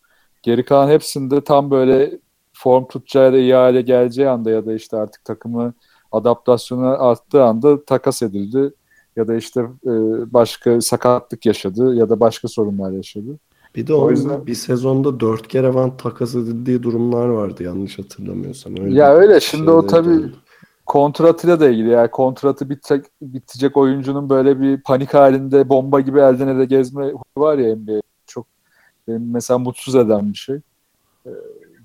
C: Geri kalan hepsinde tam böyle form tutacağı da iyi hale geleceği anda ya da işte artık takımı adaptasyonu arttığı anda takas edildi ya da işte e, başka sakatlık yaşadı ya da başka sorunlar yaşadı.
A: Bir de
C: O
A: onun
C: yüzden-
A: bir sezonda dört kere van takas edildiği durumlar vardı yanlış hatırlamıyorsam. Öyle
C: Ya öyle, şimdi o tabii-. Kontratıyla da ilgili yani kontratı bitecek, bitecek oyuncunun böyle bir panik halinde bomba gibi elden ele gezme var ya NBA çok benim mesela mutsuz eden bir şey. Ee,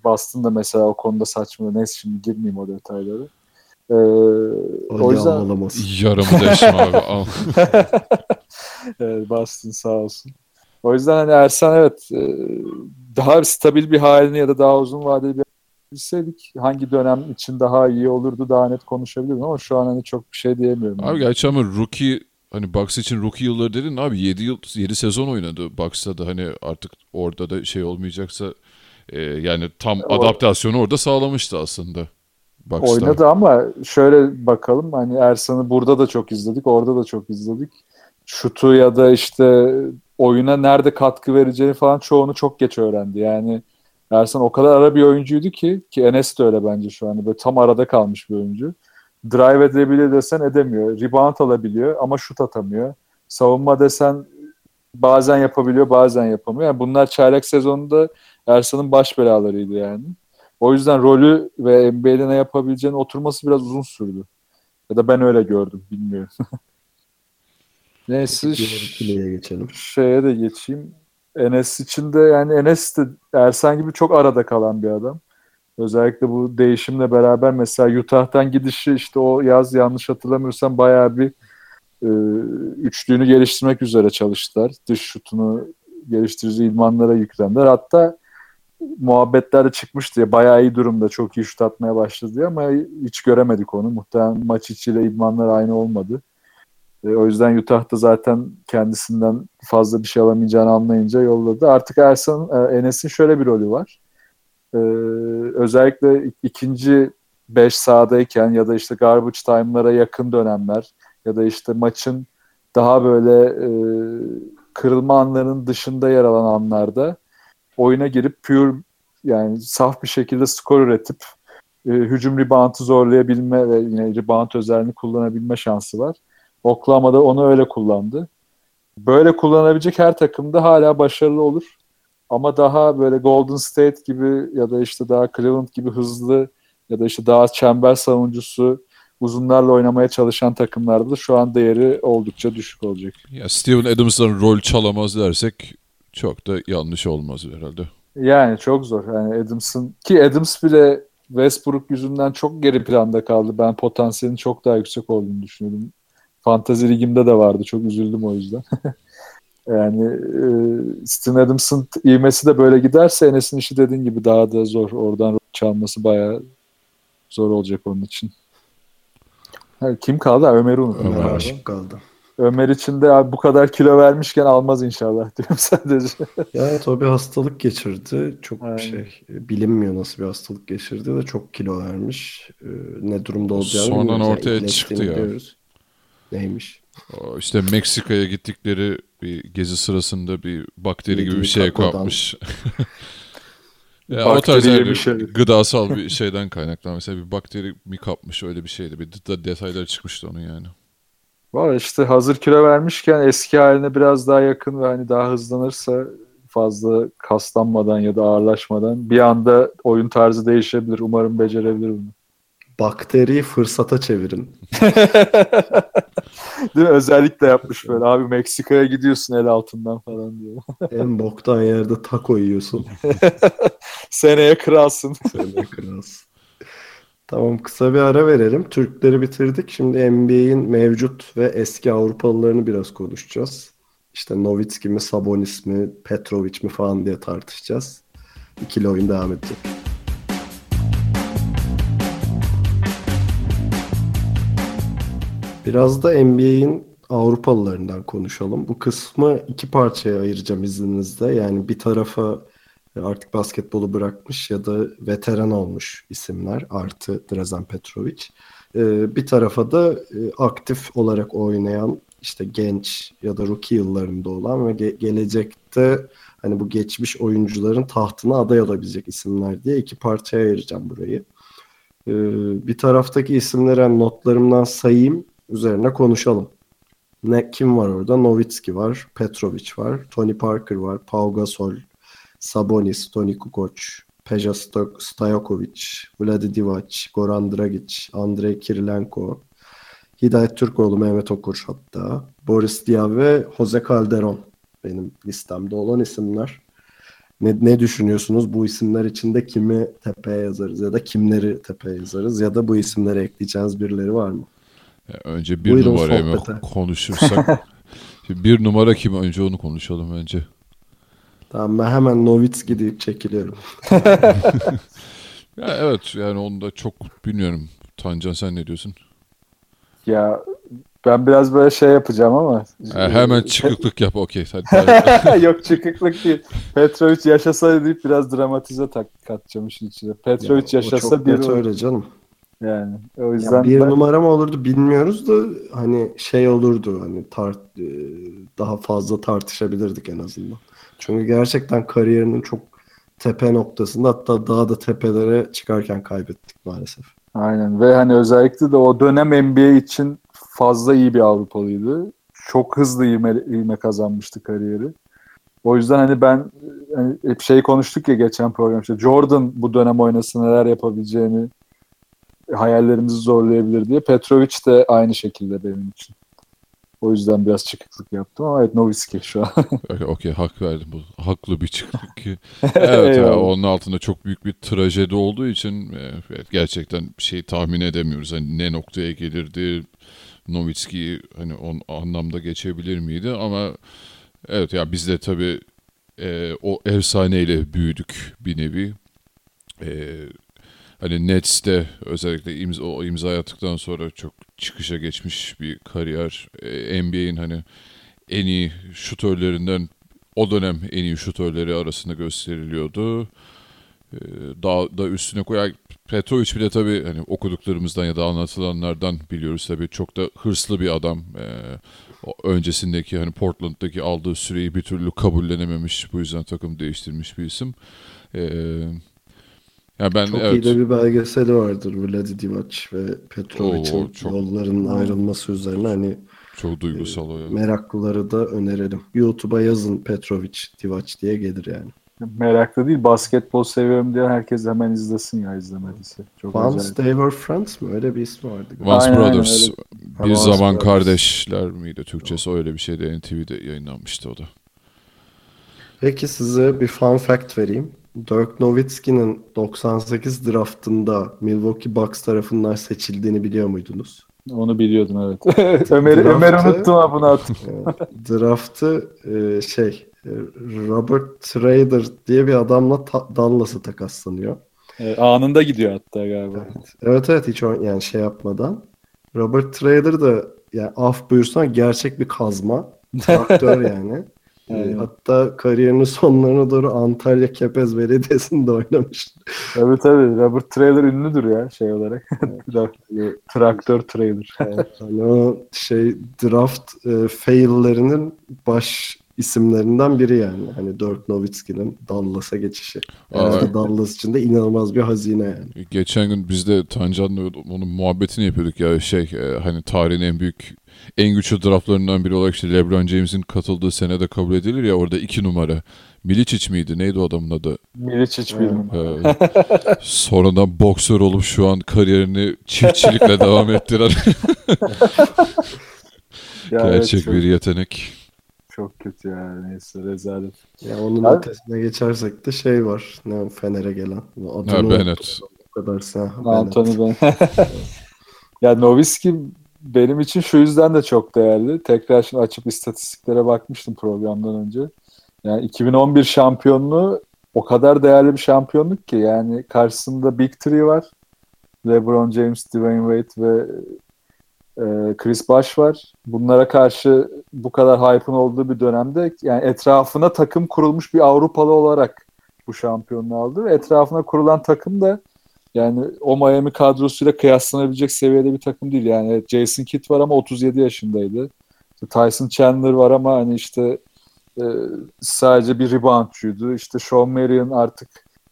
C: Boston da mesela o konuda saçma. Neyse şimdi girmeyeyim o detaylara. Ee, o
A: Ali
C: yüzden
A: ağlamaz.
B: Yarımı deşme abi. al.
C: Evet, Boston sağ olsun. O yüzden hani Ersan evet e, daha stabil bir halini ya da daha uzun vadeli bir bilseydik hangi dönem için daha iyi olurdu daha net konuşabilirdim ama şu an hani çok bir şey diyemiyorum.
B: Abi gerçi ama rookie hani Bucks için rookie yılları dedin abi 7 yıl 7 sezon oynadı Bucks'ta da hani artık orada da şey olmayacaksa e, yani tam
C: O-
B: adaptasyonu orada sağlamıştı aslında. Bucks'ta.
C: Oynadı ama şöyle bakalım hani Ersan'ı burada da çok izledik, orada da çok izledik. Şutu ya da işte oyuna nerede katkı vereceğini falan çoğunu çok geç öğrendi. Yani Ersan o kadar ara bir oyuncuydu ki ki Enes de öyle bence şu an böyle tam arada kalmış bir oyuncu. Drive edebilir desen edemiyor. Rebound alabiliyor ama şut atamıyor. Savunma desen bazen yapabiliyor bazen yapamıyor. Yani bunlar çaylak sezonunda Ersan'ın baş belalarıydı yani. O yüzden rolü ve NBA'de ne yapabileceğini oturması biraz uzun sürdü. Ya da ben öyle gördüm bilmiyorum. Neyse
A: geçelim.
C: şeye de geçeyim. Enes için de yani Enes de Ersan gibi çok arada kalan bir adam. Özellikle bu değişimle beraber mesela Utah'tan gidişi işte o yaz yanlış hatırlamıyorsam bayağı bir e, üçlüğünü geliştirmek üzere çalıştılar. Dış şutunu geliştirici idmanlara yüklendiler. Hatta muhabbetlerde çıkmıştı ya bayağı iyi durumda çok iyi şut atmaya başladı diye ama hiç göremedik onu. Muhtemelen maç içiyle idmanlar aynı olmadı. E, o yüzden Utah'da zaten kendisinden fazla bir şey alamayacağını anlayınca yolladı. Artık Ersan, e, Enes'in şöyle bir rolü var. E, özellikle ikinci 5 sahadayken ya da işte garbage time'lara yakın dönemler ya da işte maçın daha böyle e, kırılma anlarının dışında yer alan anlarda oyuna girip pure yani saf bir şekilde skor üretip e, hücum rebound'ı zorlayabilme ve yine rebound özelliğini kullanabilme şansı var. Oklahoma'da onu öyle kullandı. Böyle kullanabilecek her takımda hala başarılı olur. Ama daha böyle Golden State gibi ya da işte daha Cleveland gibi hızlı ya da işte daha çember savunucusu uzunlarla oynamaya çalışan takımlarda da şu an değeri oldukça düşük olacak.
B: Ya Steven Adams'dan rol çalamaz dersek çok da yanlış olmaz herhalde.
C: Yani çok zor. Yani Adams'ın ki Adams bile Westbrook yüzünden çok geri planda kaldı. Ben potansiyelin çok daha yüksek olduğunu düşünüyordum. Fantazi ligimde de vardı. Çok üzüldüm o yüzden. yani e, Steven Adams'ın ivmesi de böyle giderse Enes'in işi dediğin gibi daha da zor. Oradan çalması bayağı zor olacak onun için. Ha, kim kaldı? Ömer'i unuttum.
B: Ömer.
A: Aşık kaldı.
C: Ömer için de abi bu kadar kilo vermişken almaz inşallah diyorum sadece.
A: Ya evet o bir hastalık geçirdi. Çok
C: Aynen.
A: şey bilinmiyor nasıl bir hastalık geçirdi de çok kilo vermiş. Ee, ne durumda olacağını
B: Sonradan.
A: Yani
B: ortaya çıktı ya.
A: biliyoruz. Neymiş?
B: O İşte Meksika'ya gittikleri bir gezi sırasında bir bakteri gibi
A: Yediği
B: bir şey kapmış. ya, o
C: Bakteri
B: tarz yani
C: yemiş herif.
B: gıdasal bir şeyden kaynaklı. Mesela bir bakteri mi kapmış öyle bir şeydi. Bir de detayları çıkmıştı onun yani.
C: Var işte hazır kilo vermişken eski haline biraz daha yakın ve hani daha hızlanırsa fazla kaslanmadan ya da ağırlaşmadan bir anda oyun tarzı değişebilir. Umarım becerebilir bunu.
A: Bakteriyi fırsata çevirin.
C: Değil mi? Özellikle yapmış böyle. Abi Meksika'ya gidiyorsun el altından falan diyor.
A: en boktan yerde taco yiyorsun.
C: Seneye kralsın.
A: Söyle kralsın. Tamam kısa bir ara verelim. Türkleri bitirdik. Şimdi NBA'in mevcut ve eski Avrupalılarını biraz konuşacağız. İşte Nowitzki mi, Sabonis mi, Petrovic mi falan diye tartışacağız. İkili oyun devam edecek. Biraz da NBA'in Avrupalılarından konuşalım. Bu kısmı iki parçaya ayıracağım izninizle. Yani bir tarafa artık basketbolu bırakmış ya da veteran olmuş isimler artı Drazen Petrovic. Ee, bir tarafa da e, aktif olarak oynayan işte genç ya da rookie yıllarında olan ve ge- gelecekte hani bu geçmiş oyuncuların tahtına aday olabilecek isimler diye iki parçaya ayıracağım burayı. Ee, bir taraftaki isimleri hani notlarımdan sayayım, üzerine konuşalım. Ne kim var orada? Nowitzki var, Petrovic var, Tony Parker var, Pau Gasol, Sabonis, Toni Kukoc, Peja Stojakovic, Vladi Divac, Goran Dragic, Andrei Kirilenko, Hidayet Türkoğlu, Mehmet Okur hatta, Boris Diaw ve Jose Calderon benim listemde olan isimler. Ne, ne düşünüyorsunuz? Bu isimler içinde kimi tepeye yazarız ya da kimleri tepeye yazarız ya da bu isimlere ekleyeceğiniz birileri var mı?
B: Ya önce bir
A: Buyurun
B: numarayı konuşursak. Bir numara kim? Önce onu konuşalım önce.
A: Tamam ben hemen Nowitzki deyip çekiliyorum.
B: Ya evet yani onu da çok bilmiyorum. Tancan sen ne diyorsun?
C: Ya ben biraz böyle şey yapacağım ama.
B: Ha, hemen çıkıklık yap okey. Hadi.
C: Yok çıkıklık değil. Petrovic yaşasa deyip biraz dramatize tak katacağım işin içine. Petrovic
A: Ya,
C: yaşasa bir
A: öyle canım.
C: yani. O
A: Ya
C: yüzden
A: bir
C: ben-
A: numara mı olurdu bilmiyoruz da hani şey olurdu hani tart e, daha fazla tartışabilirdik en azından. Çünkü gerçekten kariyerinin çok tepe noktasında hatta daha da tepelere çıkarken kaybettik maalesef.
C: Aynen ve hani özellikle de o dönem NBA için fazla iyi bir Avrupalıydı. Çok hızlı ivme, ivme kazanmıştı kariyeri. O yüzden hani ben hani hep şey konuştuk ya geçen program işte Jordan bu dönem oynasa neler yapabileceğini hayallerimizi zorlayabilir diye. Petrovic de aynı şekilde benim için. O yüzden biraz çıkıklık yaptım ama evet Noviski şu an.
B: Okey, hak verdim bu. Haklı bir çıktık ki. Evet ya,
C: Eyvallah.
B: onun altında çok büyük bir trajedi olduğu için e, evet, gerçekten bir şey tahmin edemiyoruz. Hani ne noktaya gelirdi, Novitski hani on anlamda geçebilir miydi ama evet ya biz de tabii e, o efsaneyle büyüdük bir nevi. E, hani Nets'te özellikle imza, o imza attıktan sonra çok çıkışa geçmiş bir kariyer. E, NBA'in hani en iyi şutörlerinden o dönem en iyi şutörleri arasında gösteriliyordu. Ee, daha da üstüne koyan Petrovic bile tabii hani okuduklarımızdan ya da anlatılanlardan biliyoruz tabii çok da hırslı bir adam. Ee, öncesindeki hani Portland'daki aldığı süreyi bir türlü kabullenememiş. Bu yüzden takım değiştirmiş bir isim. Ee, ya ben
A: Çok
B: evet
A: iyi de bir belgeseli vardır Vladi Divac ve Petrovic'in
B: çok-
A: yollarının ayrılması üzerine hani
B: çok duygusal o ya.
A: meraklıları da önerelim. YouTube'a yazın Petrovic Divac diye gelir yani.
C: Meraklı değil. Basketbol seviyorum diye herkes hemen izlesin ya izlemediyse. Çok
A: Once
C: acayip.
A: They Were Friends mi? Öyle bir ismi vardı.
B: Once
C: Aynen, aynen,
B: Brothers.
C: öyle.
B: Bir
A: Once
B: zaman
A: Brothers.
B: kardeşler miydi Türkçesi öyle bir şeydi NTV'de yayınlanmıştı o da.
A: Peki size bir fun fact vereyim. Dirk Nowitzki'nin 98 draftında Milwaukee Bucks tarafından seçildiğini biliyor muydunuz?
C: Onu biliyordum evet. Ömer,
A: Draft'ı-
C: Ömer unuttum ha bunu attım.
A: Ee, Draft'ı e, şey e, Robert Trader diye bir adamla ta- Dallas'a takaslanıyor.
C: Evet, anında gidiyor hatta galiba.
A: Evet evet hiç o- yani şey yapmadan. Robert Trader da yani af buyursan gerçek bir kazma. Traktör yani.
C: Aynen.
A: hatta kariyerinin sonlarına doğru Antalya Kepez Belediyesi'nde oynamış.
C: Tabii tabii. Robert Trailer ünlüdür ya şey olarak. Traktör Trailer.
A: Hani o şey draft e, fail'lerinin baş isimlerinden biri yani. Hani Dirk Nowitzki'nin Dallas'a geçişi.
B: Aa.
A: Dallas için de inanılmaz bir hazine yani.
B: Geçen gün biz de Tancan'la onun muhabbetini yapıyorduk ya şey e, hani tarihin en büyük en güçlü draftlarından biri olarak işte LeBron James'in katıldığı senede kabul edilir ya orada iki numara. Milicic miydi? Neydi o adamın adı?
C: Milic hiç bilmiyorum.
B: Ee, sonradan boksör olup şu an kariyerini çiftçilikle devam ettiren
C: evet,
B: gerçek
C: çok,
B: bir yetenek.
C: Çok kötü ya. Neyse rezalet.
A: Ya onun
C: Abi-
A: ötesine geçersek de şey var. Ne Fener'e gelen. Adını
B: Ha,
A: unuttum.
B: Bennett.
A: O kadar sen.
C: Anthony ben. ya Nowitzki benim için şu yüzden de çok değerli. Tekrar şimdi açıp istatistiklere bakmıştım programdan önce. Yani 2011 şampiyonluğu o kadar değerli bir şampiyonluk ki yani karşısında Big Three var. LeBron James, Dwayne Wade ve Chris Bosh var. Bunlara karşı bu kadar hype'ın olduğu bir dönemde yani etrafına takım kurulmuş bir Avrupalı olarak bu şampiyonluğu aldı ve etrafına kurulan takım da yani o Miami kadrosuyla kıyaslanabilecek seviyede bir takım değil. Yani Jason Kidd var ama 37 yaşındaydı. Tyson Chandler var ama hani işte e, sadece bir reboundçuydu. İşte Sean Marion artık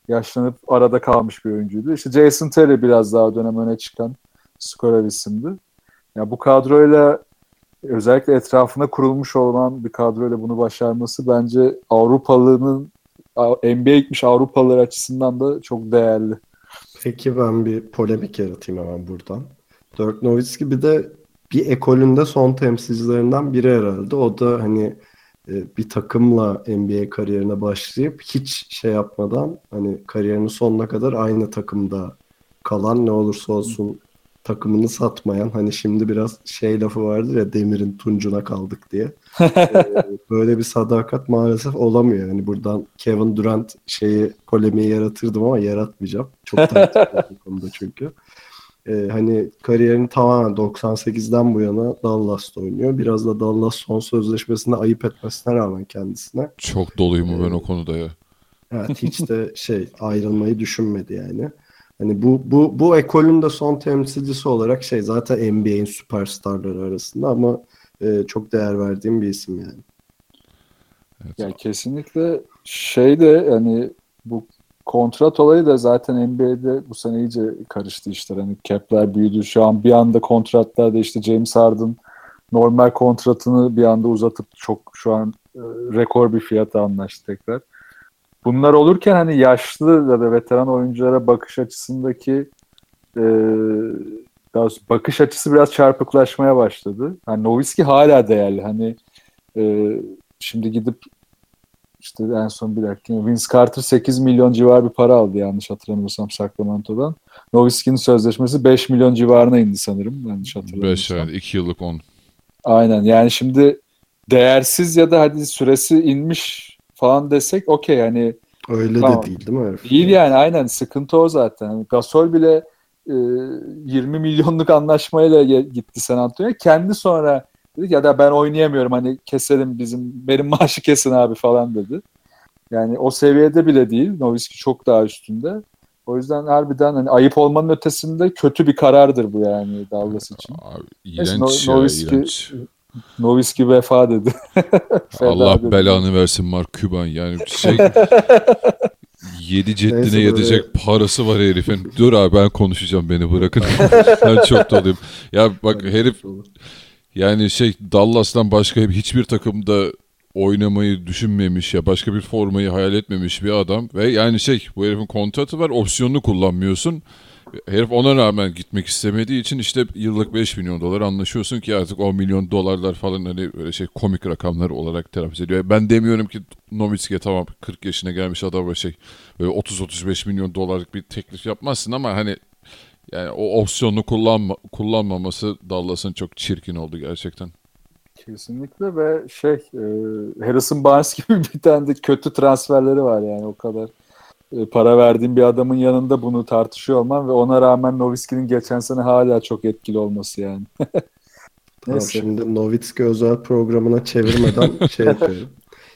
C: yaşlanıp arada kalmış bir oyuncuydu. İşte Jason Terry biraz daha dönem öne çıkan skorer isimdi. Ya bu kadroyla özellikle etrafına kurulmuş olan bir kadroyla bunu başarması bence Avrupalı'nın NBA'ye gitmiş Avrupalılar açısından da çok değerli.
A: Peki ben bir polemik yaratayım hemen buradan. Dirk Nowitzki bir de bir ekolünde son temsilcilerinden biri herhalde. O da hani e, bir takımla NBA kariyerine başlayıp hiç şey yapmadan hani kariyerinin sonuna kadar aynı takımda kalan ne olursa olsun takımını satmayan hani şimdi biraz şey lafı vardır ya demirin tuncuna kaldık diye. Ee, böyle bir sadakat maalesef olamıyor. Yani buradan Kevin Durant şeyi polemiği yaratırdım ama yaratmayacağım. Çok tartışmalı bu konuda çünkü. Ee, hani kariyerini tamamen 98'den bu yana Dallas'ta oynuyor. Biraz da Dallas son sözleşmesinde ayıp etmesine rağmen kendisine.
B: Çok doluyum ben o konuda ya.
A: Evet hiç de şey ayrılmayı düşünmedi yani. Hani bu bu bu ekolün de son temsilcisi olarak şey zaten NBA'in süperstarları arasında ama e, çok değer verdiğim bir isim yani.
B: Evet.
C: Ya kesinlikle şey de hani bu kontrat olayı da zaten NBA'de bu sene iyice karıştı işler. Hani cap'ler büyüdü. Şu an bir anda kontratlarda işte James Harden normal kontratını bir anda uzatıp çok şu an e, rekor bir fiyata anlaştı tekrar. Bunlar olurken hani yaşlı ya da veteran oyunculara bakış açısındaki e, daha bakış açısı biraz çarpıklaşmaya başladı. Hani Nowitzki hala değerli. Hani e, şimdi gidip işte en son bir dakika Vince Carter 8 milyon civar bir para aldı yanlış hatırlamıyorsam Sacramento'dan. Nowitzki'nin sözleşmesi 5 milyon civarına indi sanırım yanlış
B: 5
C: hatırlamıyorsam.
B: yani 2 yıllık 10.
C: Aynen yani şimdi değersiz ya da hadi süresi inmiş falan desek okey yani
A: Öyle
C: Tamam.
A: de değil değil mi herif?
C: değil yani aynen sıkıntı o zaten. Hani Gasol bile e, 20 milyonluk anlaşmayla gitti San Antonio'ya. Kendi sonra dedi ki ya da ben oynayamıyorum hani keselim bizim benim maaşı kesin abi falan dedi. Yani o seviyede bile değil. Nowitzki çok daha üstünde. O yüzden harbiden hani ayıp olmanın ötesinde kötü bir karardır bu yani Dallas için.
B: Abi,
C: Neyse,
B: iğrenç
C: No-
B: ya
C: Nowitzki-
B: iğrenç.
C: Nowitzki vefa dedi.
B: Allah
C: dedi.
B: belanı versin Mark Cuban yani şey yedi ceddine
A: Neyse, böyle-
B: yetecek parası var herifin. Dur abi ben konuşacağım beni bırakın. ben çok doluyum. Ya bak herif yani şey Dallas'tan başka hiçbir takımda oynamayı düşünmemiş ya başka bir formayı hayal etmemiş bir adam ve yani şey bu herifin kontratı var opsiyonunu kullanmıyorsun. Herif ona rağmen gitmek istemediği için işte yıllık 5 milyon dolar anlaşıyorsun ki artık 10 milyon dolarlar falan hani böyle şey komik rakamlar olarak telaffuz ediyor. Ben demiyorum ki Nowitzki'ye tamam 40 yaşına gelmiş adam ve şey böyle 30-35 milyon dolarlık bir teklif yapmazsın ama hani yani o opsiyonu kullanma, kullanmaması Dallas'ın çok çirkin oldu gerçekten.
C: Kesinlikle ve şey e, Harrison Barnes gibi bir tane de kötü transferleri var yani o kadar para verdiğim bir adamın yanında bunu tartışıyor olman ve ona rağmen Nowitzki'nin geçen sene hala çok etkili olması yani.
A: Tamam,
C: Neyse.
A: şimdi Nowitzki özel programına çevirmeden şey yapıyorum.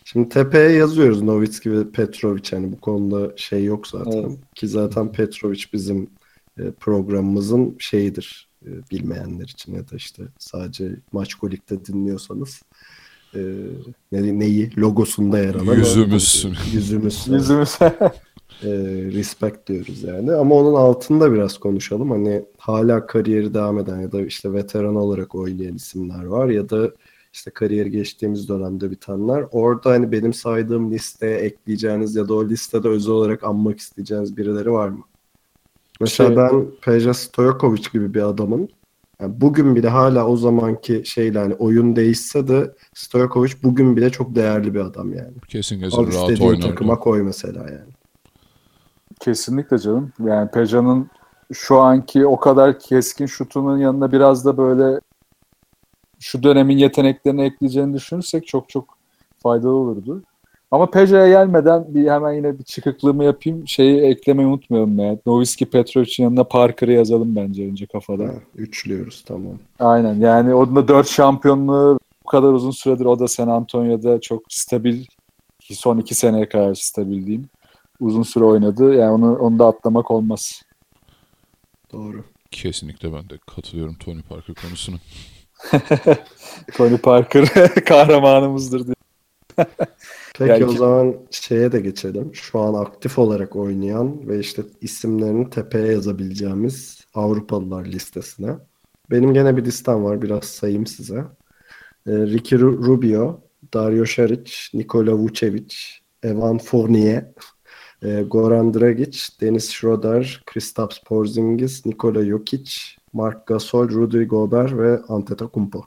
A: Şimdi tepeye yazıyoruz Nowitzki ve Petrovic hani bu konuda şey yok zaten.
C: Evet.
A: Ki zaten Petrovic bizim e, programımızın şeyidir e, bilmeyenler için ya da işte sadece Maçkolik'te dinliyorsanız e, ne, neyi logosunda yer alan
B: Yüzümüz.
A: yüzümüz
C: Yüzümüz
A: e, respect diyoruz yani. Ama onun altında biraz konuşalım. Hani hala kariyeri devam eden ya da işte veteran olarak oynayan isimler var ya da işte kariyeri geçtiğimiz dönemde bitenler. Orada hani benim saydığım listeye ekleyeceğiniz ya da o listede özel olarak anmak isteyeceğiniz birileri var mı? Mesela
C: Şey-
A: ben Peja Stojakovic gibi bir adamın yani bugün bile hala o zamanki şeyle hani oyun değişse de Stojakovic bugün bile çok değerli bir adam yani.
B: Kesin
A: Al
B: kesin rahat oynardı.
A: takıma koy mesela yani.
C: Kesinlikle canım. Yani Peja'nın şu anki o kadar keskin şutunun yanına biraz da böyle şu dönemin yeteneklerini ekleyeceğini düşünürsek çok çok faydalı olurdu. Ama Peja'ya gelmeden bir hemen yine bir çıkıklığımı yapayım. Şeyi eklemeyi unutmayalım ya. Nowitzki Petrovic'in yanına Parker'ı yazalım bence önce kafada.
A: Ha, üçlüyoruz tamam.
C: Aynen yani onun da 4 şampiyonluğu bu kadar uzun süredir o da San Antonio'da çok stabil ki son 2 seneye kadar stabil diyeyim. Uzun süre oynadı. Yani onu, onu da atlamak olmaz.
A: Doğru.
B: Kesinlikle ben de katılıyorum Tony Parker konusuna.
C: Tony Parker kahramanımızdır diye.
A: Peki
C: Yani
A: o zaman şeye de geçelim. Şu an aktif olarak oynayan ve işte isimlerini tepeye yazabileceğimiz Avrupalılar listesine. Benim gene bir listem var. Biraz sayayım size. Ee, Ricky Ru- Rubio, Dario Saric, Nikola Vucevic, Evan Fournier, e, Goran Dragic, Dennis Schroeder, Kristaps Porzingis, Nikola Jokic, Mark Gasol, Rudy Gobert ve Antetokounmpo.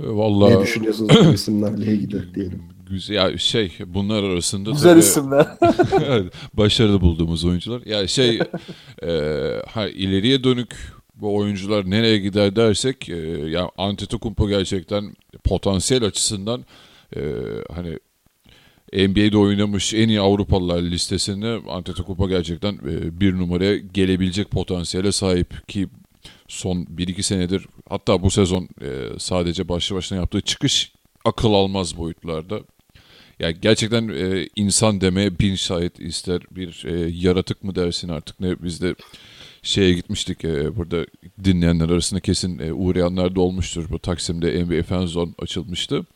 B: E, Vallahi
A: Ne düşünüyorsunuz bu isimlerle ilgili diyelim.
B: güzel ya şey bunlar arasında
C: Güzel
B: tabii-
C: isimler.
B: Başarılı bulduğumuz oyuncular. Ya şey e, ha, ileriye dönük bu oyuncular nereye gider dersek e, ya Antetokounmpo gerçekten potansiyel açısından e, hani NBA'de oynamış en iyi Avrupalılar listesinde Antetokounmpo gerçekten e, bir numaraya gelebilecek potansiyele sahip ki son 1-2 senedir hatta bu sezon e, sadece başlı başına yaptığı çıkış akıl almaz boyutlarda. Yani gerçekten e, insan demeye bin şahit ister bir yaratık mı dersin artık ne biz de şeye gitmiştik burada dinleyenler arasında kesin uğrayanlar da olmuştur. Bu Taksim'de NBA Fan Zone açılmıştı.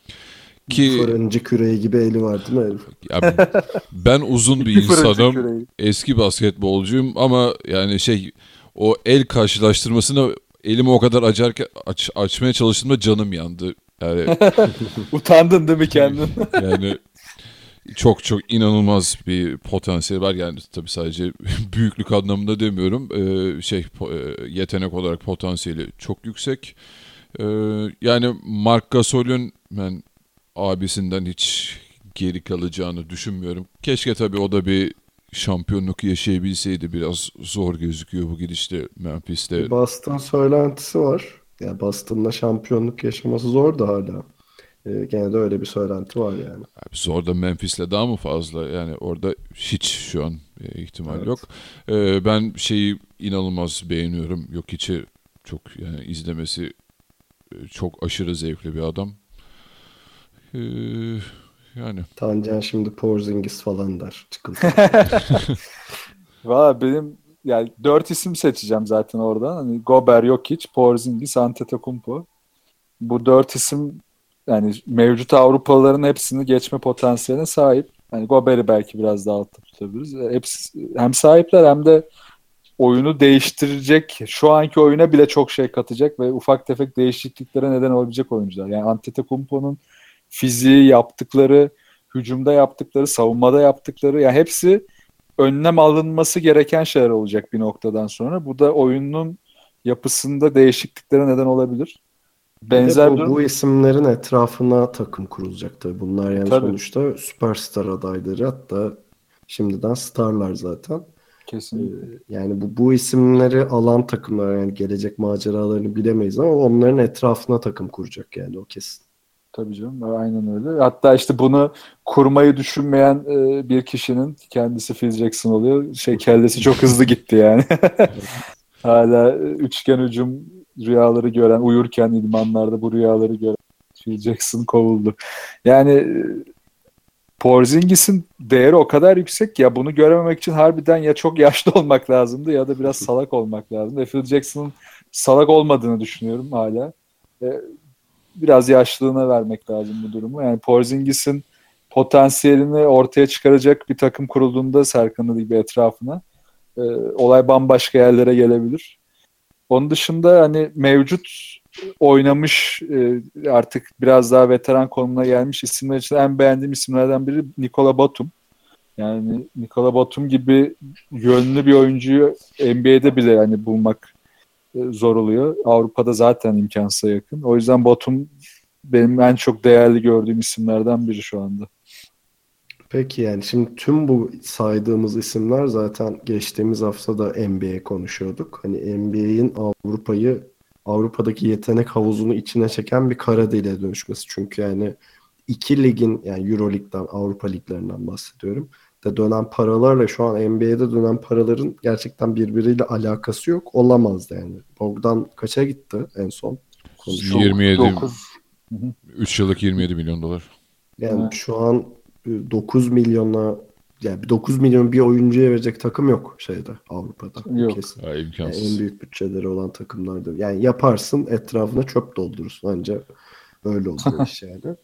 B: Ki
A: Fırıncı küreği gibi eli var değil mi herif?
B: ya, ben uzun bir insanım. Eski basketbolcuyum ama yani şey o el karşılaştırmasını elimi o kadar açarken aç, açmaya çalıştığımda canım yandı. Yani
C: Utandın değil mi kendin?
B: yani çok çok inanılmaz bir potansiyel var. Yani tabii sadece büyüklük anlamında demiyorum. Ee, şey e, yetenek olarak potansiyeli çok yüksek. Ee, yani Mark Gasol'ün ben abisinden hiç geri kalacağını düşünmüyorum. Keşke tabii o da bir şampiyonluk yaşayabilseydi. Biraz zor gözüküyor bu gidişte Memphis'te.
A: Boston söylentisi var. Yani Boston'la şampiyonluk yaşaması zor da hala. Ee, gene de öyle bir söylenti var yani.
B: Abi Zor da Memphis'le daha mı fazla? Yani orada hiç şu an e, ihtimal
A: Evet.
B: yok. Ee, ben şeyi inanılmaz beğeniyorum. Yok içi çok yani izlemesi e, çok aşırı zevkli bir adam. Ee, yani
A: Tancan şimdi Porzingis falan der. Çıkıntı.
C: Valla benim yani dört isim seçeceğim zaten oradan. Hani Gober, Jokic, Porzingis, Antetokounmpo. Bu dört isim yani mevcut Avrupalıların hepsini geçme potansiyeline sahip. Hani Gober'i belki biraz daha altta tutabiliriz. Hepsi hem sahipler hem de oyunu değiştirecek, şu anki oyuna bile çok şey katacak ve ufak tefek değişikliklere neden olabilecek oyuncular. Yani Antetokounmpo'nun fiziği, yaptıkları, hücumda yaptıkları, savunmada yaptıkları yani hepsi önlem alınması gereken şeyler olacak bir noktadan sonra. Bu da oyunun yapısında değişikliklere neden olabilir. Benzer
A: bu,
C: durum
A: bu isimlerin etrafına takım kurulacak tabii. Bunlar yani
C: Tabii.
A: sonuçta süperstar adayları hatta şimdiden starlar zaten.
C: kesin.
A: Yani bu, bu isimleri alan takımlar yani gelecek maceralarını bilemeyiz ama onların etrafına takım kuracak yani o kesin.
C: Tabii canım aynen öyle. Hatta işte bunu kurmayı düşünmeyen e, bir kişinin kendisi Phil Jackson oluyor. Şey kellesi çok hızlı gitti yani. Hala e, üçgen hücum rüyaları gören, uyurken idmanlarda bu rüyaları gören Phil Jackson kovuldu. Yani e, Porzingis'in değeri o kadar yüksek ki ya bunu görememek için harbiden ya çok yaşlı olmak lazımdı ya da biraz salak olmak lazımdı. Phil Jackson'ın salak olmadığını düşünüyorum hala. E, biraz yaşlılığına vermek lazım bu durumu. Yani Porzingis'in potansiyelini ortaya çıkaracak bir takım kurulduğunda Serkan'ın gibi etrafına e, olay bambaşka yerlere gelebilir. Onun dışında hani mevcut oynamış e, artık biraz daha veteran konumuna gelmiş isimler için en beğendiğim isimlerden biri Nikola Batum. Yani Nikola Batum gibi yönlü bir oyuncuyu NBA'de bile yani bulmak zor oluyor. Avrupa'da zaten imkansıza yakın. O yüzden Batum benim en çok değerli gördüğüm isimlerden biri şu anda.
A: Peki yani şimdi tüm bu saydığımız isimler zaten geçtiğimiz hafta da NBA konuşuyorduk. Hani NBA'in Avrupa'yı Avrupa'daki yetenek havuzunu içine çeken bir kara deliğe dönüşmesi. Çünkü yani iki ligin yani Euro Lig'den Avrupa liglerinden bahsediyorum. De dönen paralarla şu an NBA'de dönen paraların gerçekten birbiriyle alakası yok. Olamaz yani. Bogdan kaça gitti en son? Konuşalım.
B: 27
C: Dokuz.
B: 3 yıllık 27 milyon dolar.
A: Yani
C: Evet.
A: şu an e, 9 milyona yani 9 milyon bir oyuncuya verecek takım yok şeyde Avrupa'da.
C: Yok.
A: kesin. Yani
B: imkansız.
A: en büyük bütçeleri olan takımlarda. Yani yaparsın etrafına çöp doldurursun ancak öyle oluyor iş yani.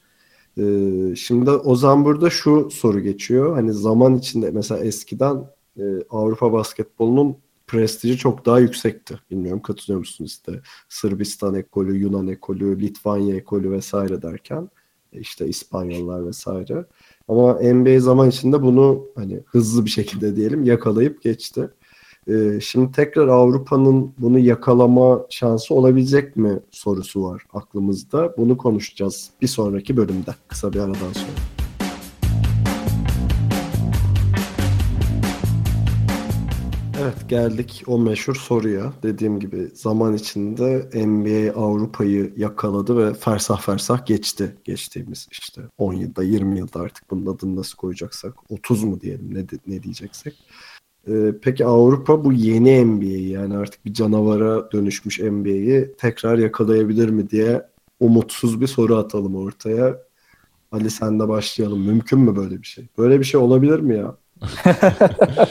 A: Ee, şimdi o zaman burada şu soru geçiyor. Hani zaman içinde mesela eskiden e, Avrupa basketbolunun prestiji çok daha yüksekti. Bilmiyorum katılıyor musunuz işte Sırbistan ekolü, Yunan ekolü, Litvanya ekolü vesaire derken e, işte İspanyollar vesaire. Ama NBA zaman içinde bunu hani hızlı bir şekilde diyelim yakalayıp geçti. Ee, şimdi tekrar Avrupa'nın bunu yakalama şansı olabilecek mi sorusu var aklımızda. Bunu konuşacağız bir sonraki bölümde kısa bir aradan sonra. Evet geldik o meşhur soruya. Dediğim gibi zaman içinde NBA Avrupa'yı yakaladı ve fersah fersah geçti. Geçtiğimiz işte 10 yılda 20 yılda artık bunun adını nasıl koyacaksak 30 mu diyelim ne, ne diyeceksek. Ee, peki Avrupa bu yeni NBA'yi yani artık bir canavara dönüşmüş NBA'yi tekrar yakalayabilir mi diye umutsuz bir soru atalım ortaya. Ali sen de başlayalım. Mümkün mü böyle bir şey? Böyle bir şey olabilir mi ya?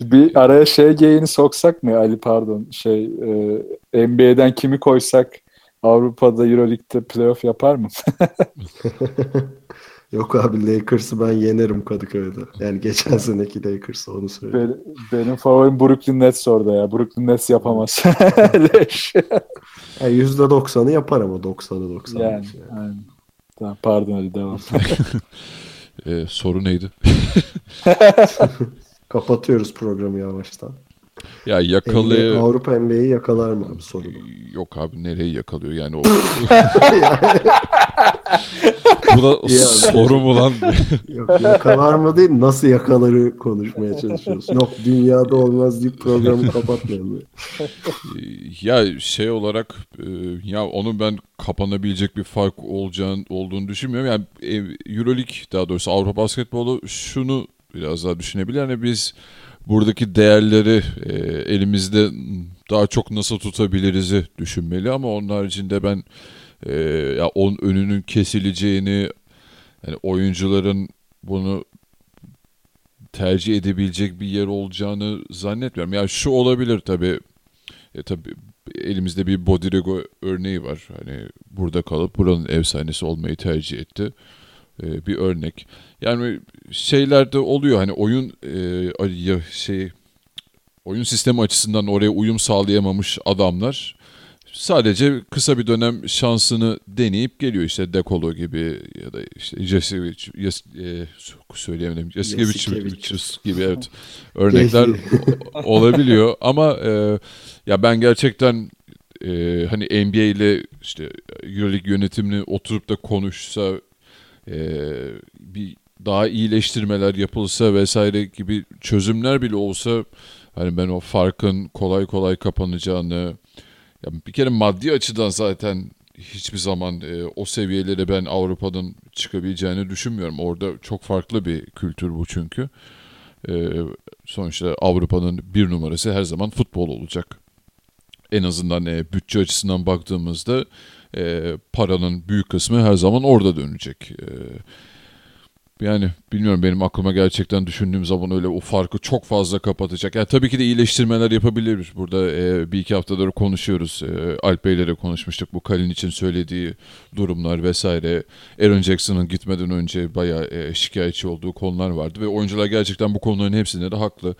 C: Bir araya şey geyini soksak mı Ali pardon şey e, NBA'den kimi koysak Avrupa'da Euroleague'de playoff yapar mı?
A: Yok abi Lakers'ı ben yenerim Kadıköy'de. Yani geçen seneki Lakers'ı onu söyleyeyim.
C: benim, benim favorim Brooklyn Nets orada ya. Brooklyn Nets yapamaz. Leş.
A: Yani %90'ı yapar ama 90'ı 90'ı.
C: yani, aynen. Tamam, pardon Ali devam.
B: E, soru neydi?
A: Kapatıyoruz programı yavaştan.
B: Ya
A: NBA,
B: yakalaya...
A: Avrupa NBA'yi yakalar mı abi soru bu.
B: Yok abi nereyi yakalıyor yani o... Bu da
A: abi.
B: soru mu lan?
A: Yok yakalar mı değil nasıl yakaları konuşmaya çalışıyoruz. Yok dünyada olmaz deyip programı kapatmayalım.
B: ya şey olarak e, ya onun ben kapanabilecek bir fark olacağını olduğunu düşünmüyorum. Yani EuroLeague daha doğrusu Avrupa basketbolu şunu biraz daha düşünebilir. Yani biz buradaki değerleri e, elimizde daha çok nasıl tutabiliriz'i düşünmeli ama onun haricinde ben e, ya onun önünün kesileceğini yani oyuncuların bunu tercih edebilecek bir yer olacağını zannetmiyorum. Yani şu olabilir tabii. E, tabii elimizde bir Bodirego örneği var. Hani burada kalıp buranın ev sahnesi olmayı tercih etti. E, bir örnek. Yani şeyler de oluyor. Hani oyun e, şey oyun sistemi açısından oraya uyum sağlayamamış adamlar sadece kısa bir dönem şansını deneyip geliyor işte Dekolo gibi ya da işte Jasevic, Jas, e, söyleyemedim.
A: Jasikevic.
B: gibi evet örnekler olabiliyor ama e, ya ben gerçekten e, hani NBA ile işte EuroLeague yönetimini oturup da konuşsa bir daha iyileştirmeler yapılsa vesaire gibi çözümler bile olsa hani ben o farkın kolay kolay kapanacağını ya bir kere maddi açıdan zaten hiçbir zaman e, o seviyelere ben Avrupa'nın çıkabileceğini düşünmüyorum. Orada çok farklı bir kültür bu çünkü. E, sonuçta Avrupa'nın bir numarası her zaman futbol olacak. En azından e, bütçe açısından baktığımızda e, paranın büyük kısmı her zaman orada dönecek. E, yani bilmiyorum benim aklıma gerçekten düşündüğüm zaman öyle o farkı çok fazla kapatacak. Yani tabii ki de iyileştirmeler yapabilir. Burada e, bir iki haftadır konuşuyoruz. E, Alp Bey'le de konuşmuştuk. Bu Kalin için söylediği durumlar vesaire. Aaron Jackson'ın gitmeden önce bayağı e, şikayetçi olduğu konular vardı. Ve oyuncular gerçekten bu konuların hepsinde de haklı.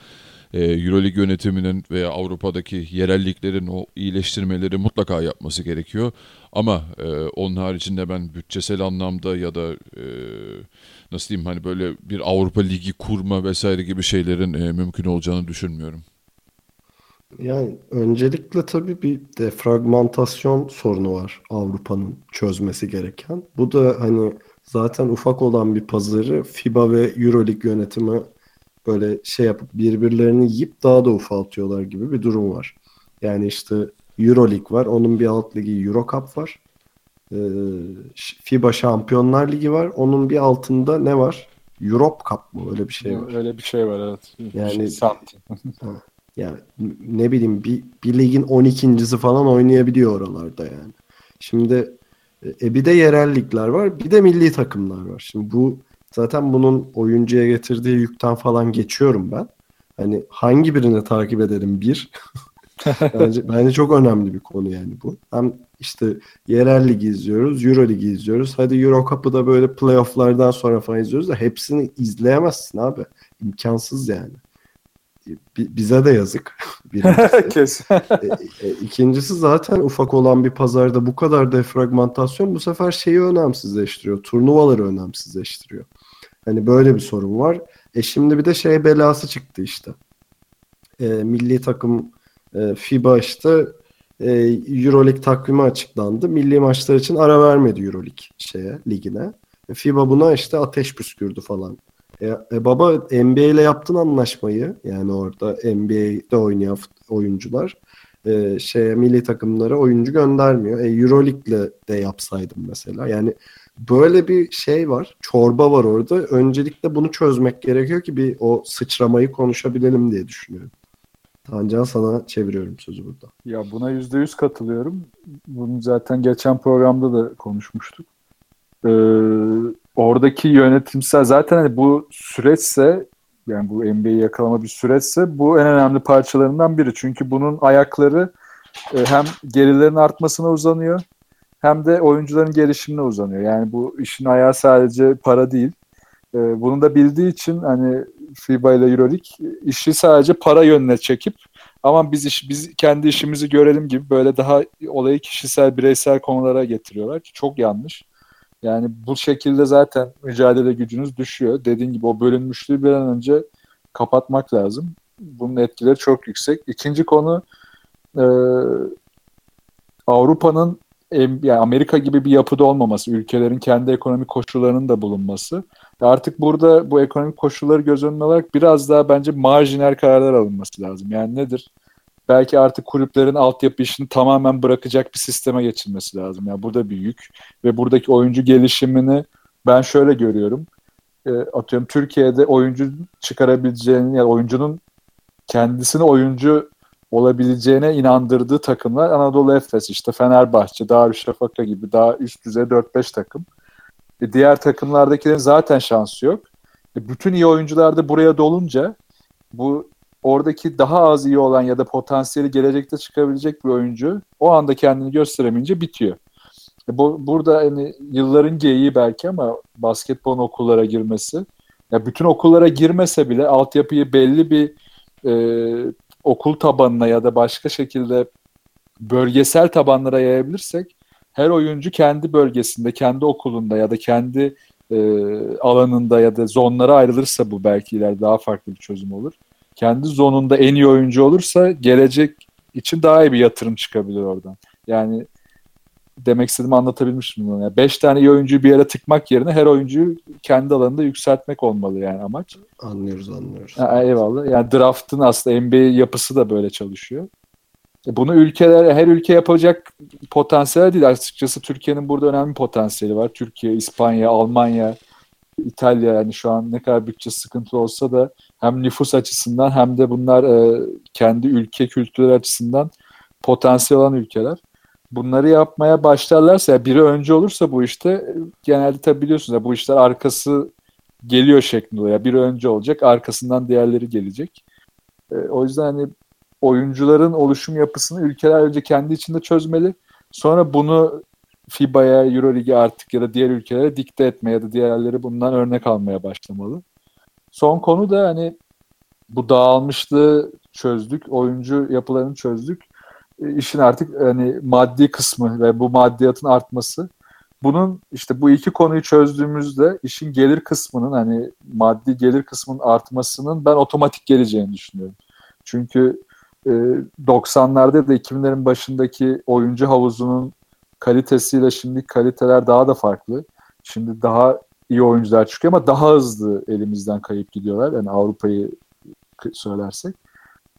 B: E, Euroleague yönetiminin veya Avrupa'daki yerelliklerin o iyileştirmeleri mutlaka yapması gerekiyor. Ama e, onun haricinde ben bütçesel anlamda ya da e, nasıl diyeyim hani böyle bir Avrupa Ligi kurma vesaire gibi şeylerin e, mümkün olacağını düşünmüyorum.
A: Yani öncelikle tabii bir defragmentasyon sorunu var Avrupa'nın çözmesi gereken. Bu da hani zaten ufak olan bir pazarı FIBA ve Euroleague yönetimi böyle şey yapıp birbirlerini yiyip daha da ufaltıyorlar gibi bir durum var. Yani işte Euroleague var, onun bir alt ligi Eurocup var. Ee, FIBA Şampiyonlar Ligi var, onun bir altında ne var? Europe Cup mı? Öyle bir şey var.
C: Öyle bir şey var evet.
A: Yani-
C: şey.
A: Yani ne bileyim bir, bir ligin 12.si falan oynayabiliyor oralarda yani. Şimdi e, bir de yerel ligler var bir de milli takımlar var. Şimdi bu zaten bunun oyuncuya getirdiği yükten falan geçiyorum ben. Hani hangi birini takip edelim bir. bence, bence çok önemli bir konu yani bu. Hem işte yerel ligi izliyoruz, Euro ligi izliyoruz. Hadi Euro Cup'ı da böyle playoff'lardan sonra falan izliyoruz da hepsini izleyemezsin abi. İmkansız yani. Bi- bize de yazık.
C: Kesin.
A: E, e, ikincisi zaten ufak olan bir pazarda bu kadar defragmentasyon bu sefer şeyi önemsizleştiriyor. Turnuvaları önemsizleştiriyor. Hani böyle bir sorun var. E şimdi bir de şey belası çıktı işte. E, milli takım e, FIBA işte e, Euroleague takvimi açıklandı. Milli maçlar için ara vermedi Euroleague şeye, ligine. E, FIBA buna işte ateş püskürdü falan. E, e baba NBA ile yaptın anlaşmayı yani orada NBA'de oynayan oyuncular e, şeye milli takımlara oyuncu göndermiyor. E, Euroleague'le de yapsaydım mesela. Yani böyle bir şey var. Çorba var orada. Öncelikle bunu çözmek gerekiyor ki bir o sıçramayı konuşabilelim diye düşünüyorum. Tancan sana çeviriyorum sözü burada.
C: Ya buna yüzde yüz katılıyorum. Bunu zaten geçen programda da konuşmuştuk. Ee, oradaki yönetimsel zaten hani bu süreçse yani bu NBA'yi yakalama bir süreçse bu en önemli parçalarından biri. Çünkü bunun ayakları e, hem gerilerin artmasına uzanıyor hem de oyuncuların gelişimine uzanıyor. Yani bu işin ayağı sadece para değil. Ee, bunu da bildiği için hani FIBA ile EuroLeague işi sadece para yönüne çekip ama biz iş, biz kendi işimizi görelim gibi böyle daha olayı kişisel bireysel konulara getiriyorlar ki çok yanlış. Yani bu şekilde zaten mücadele gücünüz düşüyor. Dediğin gibi o bölünmüşlüğü bir an önce kapatmak lazım. Bunun etkileri çok yüksek. İkinci konu e, Avrupa'nın yani Amerika gibi bir yapıda olmaması, ülkelerin kendi ekonomik koşullarının da bulunması. Artık burada bu ekonomik koşulları göz önüne alarak biraz daha bence marjinal kararlar alınması lazım. Yani nedir? Belki artık kulüplerin altyapı işini tamamen bırakacak bir sisteme geçilmesi lazım. Yani burada bir yük ve buradaki oyuncu gelişimini ben şöyle görüyorum. E, atıyorum Türkiye'de oyuncu çıkarabileceğini yani oyuncunun kendisini oyuncu olabileceğine inandırdığı takımlar Anadolu Efes, işte Fenerbahçe, Darüşşafaka gibi daha üst düzey 4-5 takım. E diğer takımlardakilerin zaten şansı yok. E bütün iyi oyuncular da buraya dolunca bu oradaki daha az iyi olan ya da potansiyeli gelecekte çıkabilecek bir oyuncu o anda kendini gösteremeyince bitiyor. E bu, burada hani yılların geyiği belki ama basketbol okullara girmesi ya bütün okullara girmese bile altyapıyı belli bir e, okul tabanına ya da başka şekilde bölgesel tabanlara yayabilirsek her oyuncu kendi bölgesinde, kendi okulunda ya da kendi e, alanında ya da zonlara ayrılırsa bu belki ileride daha farklı bir çözüm olur. Kendi zonunda en iyi oyuncu olursa gelecek için daha iyi bir yatırım çıkabilir oradan. Yani demek istediğimi anlatabilmişim bunu. Yani beş tane iyi oyuncuyu bir yere tıkmak yerine her oyuncuyu kendi alanında yükseltmek olmalı yani amaç.
A: Anlıyoruz anlıyoruz.
C: Ha, eyvallah. Yani draft'ın aslında NBA yapısı da böyle çalışıyor. E, bunu ülkeler, her ülke yapacak potansiyel değil. Açıkçası Türkiye'nin burada önemli potansiyeli var. Türkiye, İspanya, Almanya, İtalya yani şu an ne kadar bütçe sıkıntı olsa da hem nüfus açısından hem de bunlar e, kendi ülke kültürü açısından potansiyel olan ülkeler bunları yapmaya başlarlarsa ya biri önce olursa bu işte genelde tabi biliyorsunuz ya bu işler arkası geliyor şeklinde oluyor. Biri önce olacak arkasından diğerleri gelecek. E, o yüzden hani oyuncuların oluşum yapısını ülkeler önce kendi içinde çözmeli. Sonra bunu FIBA'ya, Euroleague'e artık ya da diğer ülkelere dikte etmeye ya da diğerleri bundan örnek almaya başlamalı. Son konu da hani bu dağılmışlığı çözdük, oyuncu yapılarını çözdük işin artık hani maddi kısmı ve bu maddiyatın artması. Bunun işte bu iki konuyu çözdüğümüzde işin gelir kısmının hani maddi gelir kısmının artmasının ben otomatik geleceğini düşünüyorum. Çünkü e, 90'larda da 2000'lerin başındaki oyuncu havuzunun kalitesiyle şimdi kaliteler daha da farklı. Şimdi daha iyi oyuncular çıkıyor ama daha hızlı elimizden kayıp gidiyorlar. Yani Avrupa'yı söylersek.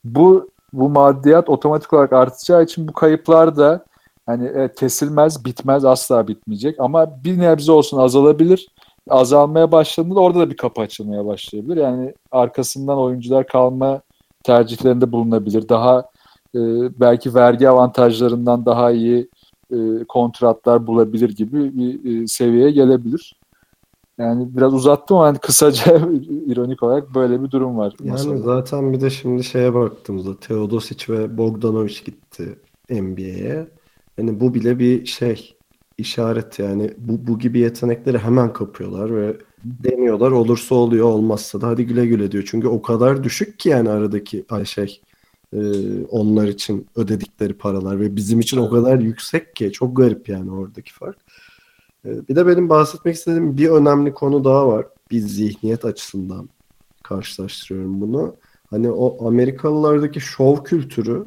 C: Bu bu maddiyat otomatik olarak artacağı için bu kayıplar da hani evet, kesilmez, bitmez, asla bitmeyecek ama bir nebze olsun azalabilir. Azalmaya başladığında orada da bir kapı açılmaya başlayabilir. Yani arkasından oyuncular kalma tercihlerinde bulunabilir. Daha e, belki vergi avantajlarından daha iyi e, kontratlar bulabilir gibi bir e, seviyeye gelebilir. Yani biraz uzattım ama hani kısaca ironik olarak böyle bir durum var.
A: Yani masada. zaten bir de şimdi şeye baktığımızda Teodosic ve Bogdanovic gitti NBA'ye. Yani bu bile bir şey işaret yani bu, bu gibi yetenekleri hemen kapıyorlar ve deniyorlar olursa oluyor olmazsa da hadi güle güle diyor. Çünkü o kadar düşük ki yani aradaki ay şey e, onlar için ödedikleri paralar ve bizim için o kadar yüksek ki çok garip yani oradaki fark. Ee, bir de benim bahsetmek istediğim bir önemli konu daha var. Bir zihniyet açısından karşılaştırıyorum bunu. Hani o Amerikalılardaki şov kültürü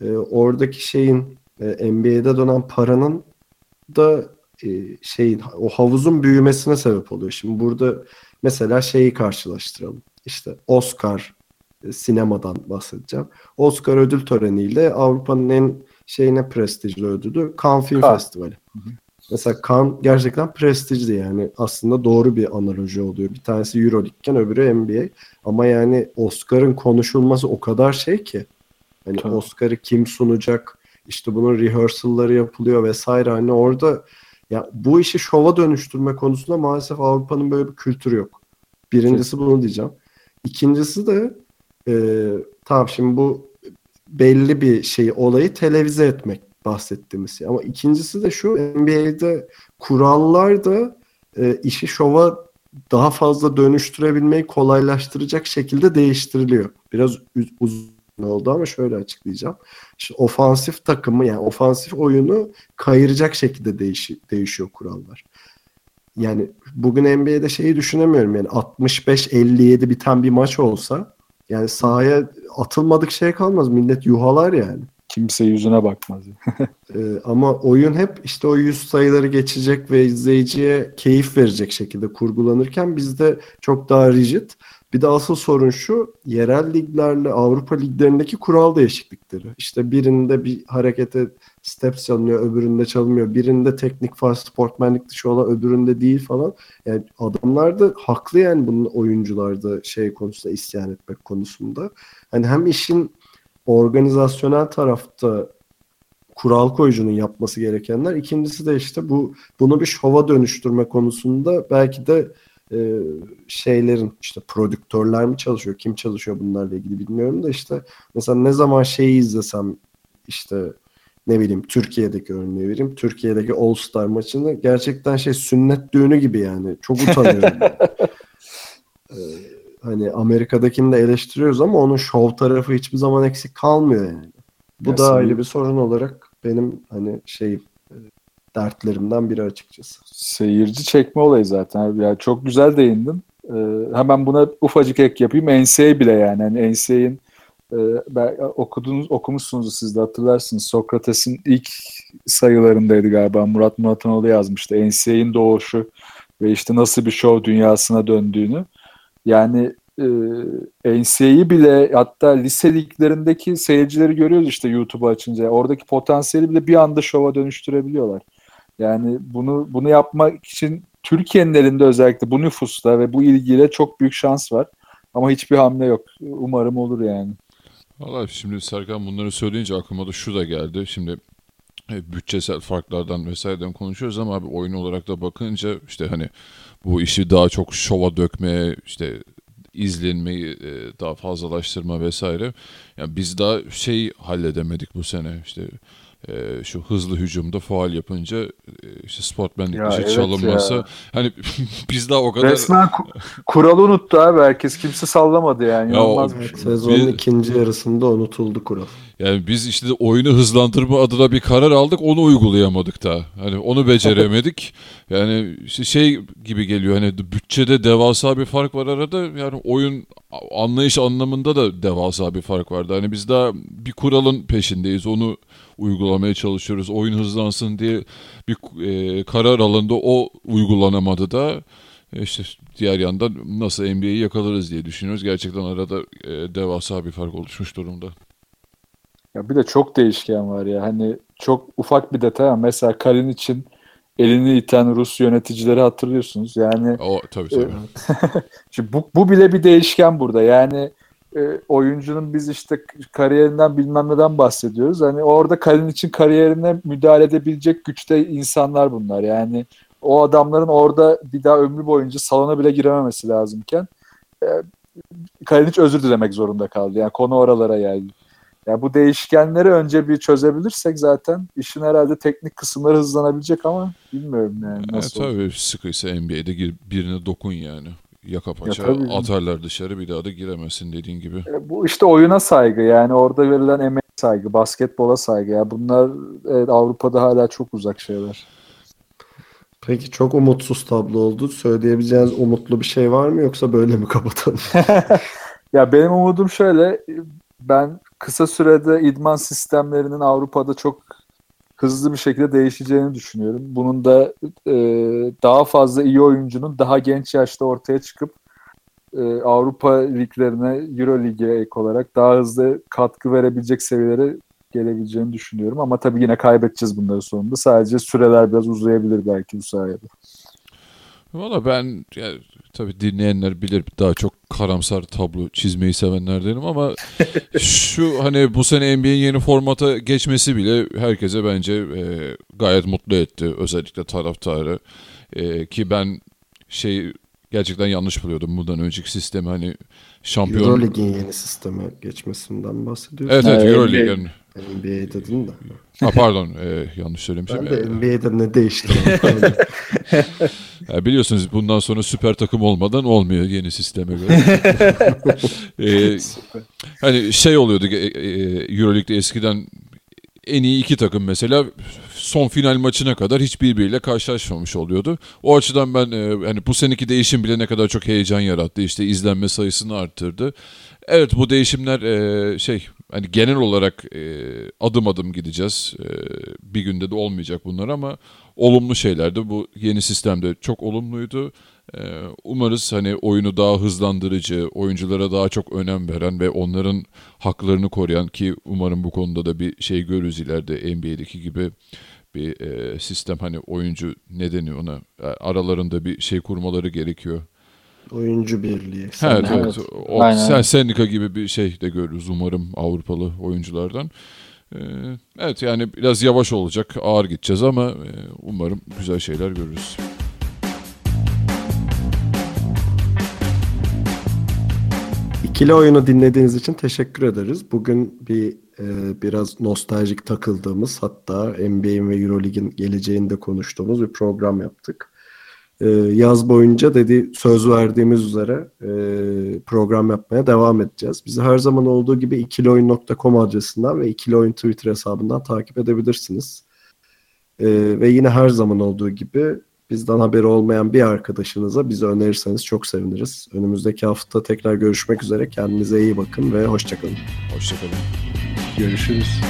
A: e, oradaki şeyin e, NBA'de dönen paranın da e, şeyin o havuzun büyümesine sebep oluyor. Şimdi burada mesela şeyi karşılaştıralım. İşte Oscar sinemadan bahsedeceğim. Oscar ödül töreniyle Avrupa'nın en şeyine prestijli ödülü Cannes Film. Festivali. Hı hı. Mesela Kan gerçekten prestijli yani. Aslında doğru bir analoji oluyor. Bir tanesi Euroleague'ken öbürü NBA. Ama yani Oscar'ın konuşulması o kadar şey ki. Hani Tabii. Oscar'ı kim sunacak? İşte bunun rehearsal'ları yapılıyor vesaire. Hani orada ya bu işi şova dönüştürme konusunda maalesef Avrupa'nın böyle bir kültürü yok. Birincisi bunu diyeceğim. İkincisi de e, tamam şimdi bu belli bir şey olayı televize etmek bahsettiğimiz şey. Ama ikincisi de şu NBA'de kurallar da e, işi şova daha fazla dönüştürebilmeyi kolaylaştıracak şekilde değiştiriliyor. Biraz uzun oldu ama şöyle açıklayacağım. İşte ofansif takımı yani ofansif oyunu kayıracak şekilde değiş değişiyor kurallar. yani bugün NBA'de şeyi düşünemiyorum yani 65-57 biten bir maç olsa yani sahaya atılmadık şey kalmaz. Millet yuhalar yani.
C: Kimse yüzüne bakmaz.
A: Ee, ama oyun hep işte o yüz sayıları geçecek ve izleyiciye keyif verecek şekilde kurgulanırken bizde çok daha rigid. Bir de asıl sorun şu, yerel liglerle Avrupa liglerindeki kural değişiklikleri. İşte birinde bir harekete step çalınıyor, öbüründe çalınmıyor. Birinde teknik faal sportmenlik dışı olan, öbüründe değil falan. Yani adamlar da haklı yani bunun oyuncular da şey konusunda isyan etmek konusunda. Hani hem işin organizasyonel tarafta kural koyucunun yapması gerekenler. İkincisi de işte bu bunu bir şova dönüştürme konusunda belki de e, şeylerin işte prodüktörler mi çalışıyor, kim çalışıyor bunlarla ilgili bilmiyorum da işte mesela ne zaman şeyi izlesem işte ne bileyim Türkiye'deki örneği vereyim. Türkiye'deki All Star maçını gerçekten şey sünnet düğünü gibi yani. Çok utanıyorum. ee, hani Amerika'dakini de eleştiriyoruz ama onun şov tarafı hiçbir zaman eksik kalmıyor yani. Bu
C: Ya
A: da
C: senin-
A: ayrı bir sorun olarak benim hani şey e, dertlerimden biri açıkçası.
C: Seyirci çekme olayı zaten. Yani çok güzel değindin. Ee, hemen buna ufacık ek yapayım. NCAA bile yani. yani NCAA'in e, ben- okudunuz, okumuşsunuz siz de hatırlarsınız. Sokrates'in ilk sayılarındaydı galiba. Murat Muratanoğlu yazmıştı. NCAA'in doğuşu ve işte nasıl bir şov dünyasına döndüğünü. Yani e, NCAA'yi bile hatta lise liglerindeki seyircileri görüyoruz işte YouTube'u açınca. Oradaki potansiyeli bile bir anda şova dönüştürebiliyorlar. Yani bunu bunu yapmak için Türkiye'nin elinde özellikle bu nüfusta ve bu ilgiyle çok büyük şans var. Ama hiçbir hamle yok. Umarım olur yani.
B: Valla şimdi Serkan bunları söyleyince aklıma da şu da geldi. Şimdi e, bütçesel farklardan vesaireden konuşuyoruz ama abi oyun olarak da bakınca işte hani bu işi daha çok şova dökmeye işte izlenmeyi e, daha fazlalaştırma vesaire. Yani biz daha şey halledemedik bu sene işte e, şu hızlı hücumda faal yapınca e, işte sportmenlik
C: Ya
B: dışı
C: evet
B: çalınması.
C: ya.
B: Hani biz daha o kadar
C: Resmen ku- kuralı unuttu abi herkes. Kimse sallamadı yani.
B: Ya o-
C: İnanılmaz bir
A: Evet,
C: şey.
A: sezonun
B: Bir-
A: ikinci yarısında unutuldu kural.
B: Yani biz işte oyunu hızlandırma adına bir karar aldık onu uygulayamadık da. Hani onu beceremedik. Yani işte şey gibi geliyor hani bütçede devasa bir fark var arada. Yani oyun anlayış anlamında da devasa bir fark vardı. Hani biz daha bir kuralın peşindeyiz. Onu uygulamaya çalışıyoruz. Oyun hızlansın diye bir e, karar alındı. O uygulanamadı da. E İşte diğer yandan nasıl NBA'yi yakalarız diye düşünüyoruz. Gerçekten arada e, devasa bir fark oluşmuş durumda.
C: Ya bir de çok değişken var ya. Hani çok ufak bir detay ama mesela Kalin için elini iten Rus yöneticileri hatırlıyorsunuz. Yani
B: O tabii tabii.
C: Şimdi bu, bu bile bir değişken burada. Yani e, oyuncunun biz işte kariyerinden bilmem neden bahsediyoruz. Hani orada Kalin için kariyerine müdahale edebilecek güçte insanlar bunlar. Yani o adamların orada bir daha ömrü boyunca salona bile girememesi lazımken e, Kalinic özür dilemek zorunda kaldı. Yani konu oralara geldi. Ya bu değişkenleri önce bir çözebilirsek zaten işin herhalde teknik kısımları hızlanabilecek ama bilmiyorum yani
B: Evet,
C: nasıl olur.
B: tabii sıkıysa NBA'de gir, birine dokun yani. Yaka paça
C: tabii canım.
B: atarlar dışarı bir daha da giremezsin dediğin gibi.
C: E, Bu işte oyuna saygı yani orada verilen emeğe saygı, basketbola saygı. Ya bunlar evet, Avrupa'da hala çok uzak şeyler.
A: Peki çok umutsuz tablo oldu. Söyleyebileceğiniz umutlu bir şey var mı yoksa böyle mi kapatalım?
C: Ya benim umudum şöyle, ben kısa sürede idman sistemlerinin Avrupa'da çok hızlı bir şekilde değişeceğini düşünüyorum. Bunun da e, daha fazla iyi oyuncunun daha genç yaşta ortaya çıkıp e, Avrupa liglerine, Euro Lig'e ek olarak daha hızlı katkı verebilecek seviyelere gelebileceğini düşünüyorum. Ama tabii yine kaybedeceğiz bunları sonunda. Sadece süreler biraz uzayabilir belki bu sayede.
B: Valla ben ya, tabii dinleyenler bilir daha çok karamsar tablo çizmeyi sevenlerdenim ama şu hani bu sene NBA'in yeni formata geçmesi bile herkese bence e, gayet mutlu etti. Özellikle taraftarı. E, ki ben şey gerçekten yanlış buluyordum bundan önceki sistemi hani şampiyon...
A: Euroleague'in yeni sisteme geçmesinden bahsediyorsun.
B: Evet evet
C: Ha,
B: Euroleague.
A: NBA. dedin de.
B: Ha pardon e, yanlış söylemişim.
A: Ben de
B: E,
A: NBA'de ne değişti?
B: Ya biliyorsunuz bundan sonra süper takım olmadan olmuyor yeni sisteme göre. Ee, hani şey oluyordu e, e, Euroleague'de eskiden en iyi iki takım mesela son final maçına kadar hiç birbiriyle karşılaşmamış oluyordu. O açıdan ben e, hani bu seneki değişim bile ne kadar çok heyecan yarattı. İşte izlenme sayısını arttırdı. Evet bu değişimler e, şey hani genel olarak e, adım adım gideceğiz. E, bir günde de olmayacak bunlar ama olumlu şeylerdi. Bu yeni sistemde çok olumluydu. E, umarız hani oyunu daha hızlandırıcı, oyunculara daha çok önem veren ve onların haklarını koruyan ki umarım bu konuda da bir şey görürüz ileride NBA'deki gibi bir e, sistem hani oyuncu ne deniyor ona E, aralarında bir şey kurmaları gerekiyor.
A: Oyuncu birliği.
B: Evet,
A: Sen-
B: evet. O,
C: Aynen.
B: sen sendika gibi bir şey de görürüz umarım Avrupalı oyunculardan. Ee, evet yani biraz yavaş olacak, ağır gideceğiz ama e, umarım güzel şeyler görürüz.
A: İkili oyunu dinlediğiniz için teşekkür ederiz. Bugün bir e, biraz nostaljik takıldığımız hatta NBA'in ve EuroLeague'in geleceğini de konuştuğumuz bir program yaptık. E, yaz boyunca dedi söz verdiğimiz üzere e, program yapmaya devam edeceğiz. Bizi her zaman olduğu gibi ikilioyun.com adresinden ve ikili oyun Twitter hesabından takip edebilirsiniz. E, ve yine her zaman olduğu gibi bizden haberi olmayan bir arkadaşınıza bizi önerirseniz çok seviniriz. Önümüzdeki hafta tekrar görüşmek üzere. Kendinize iyi bakın ve hoşçakalın.
B: Hoşçakalın.
A: Görüşürüz.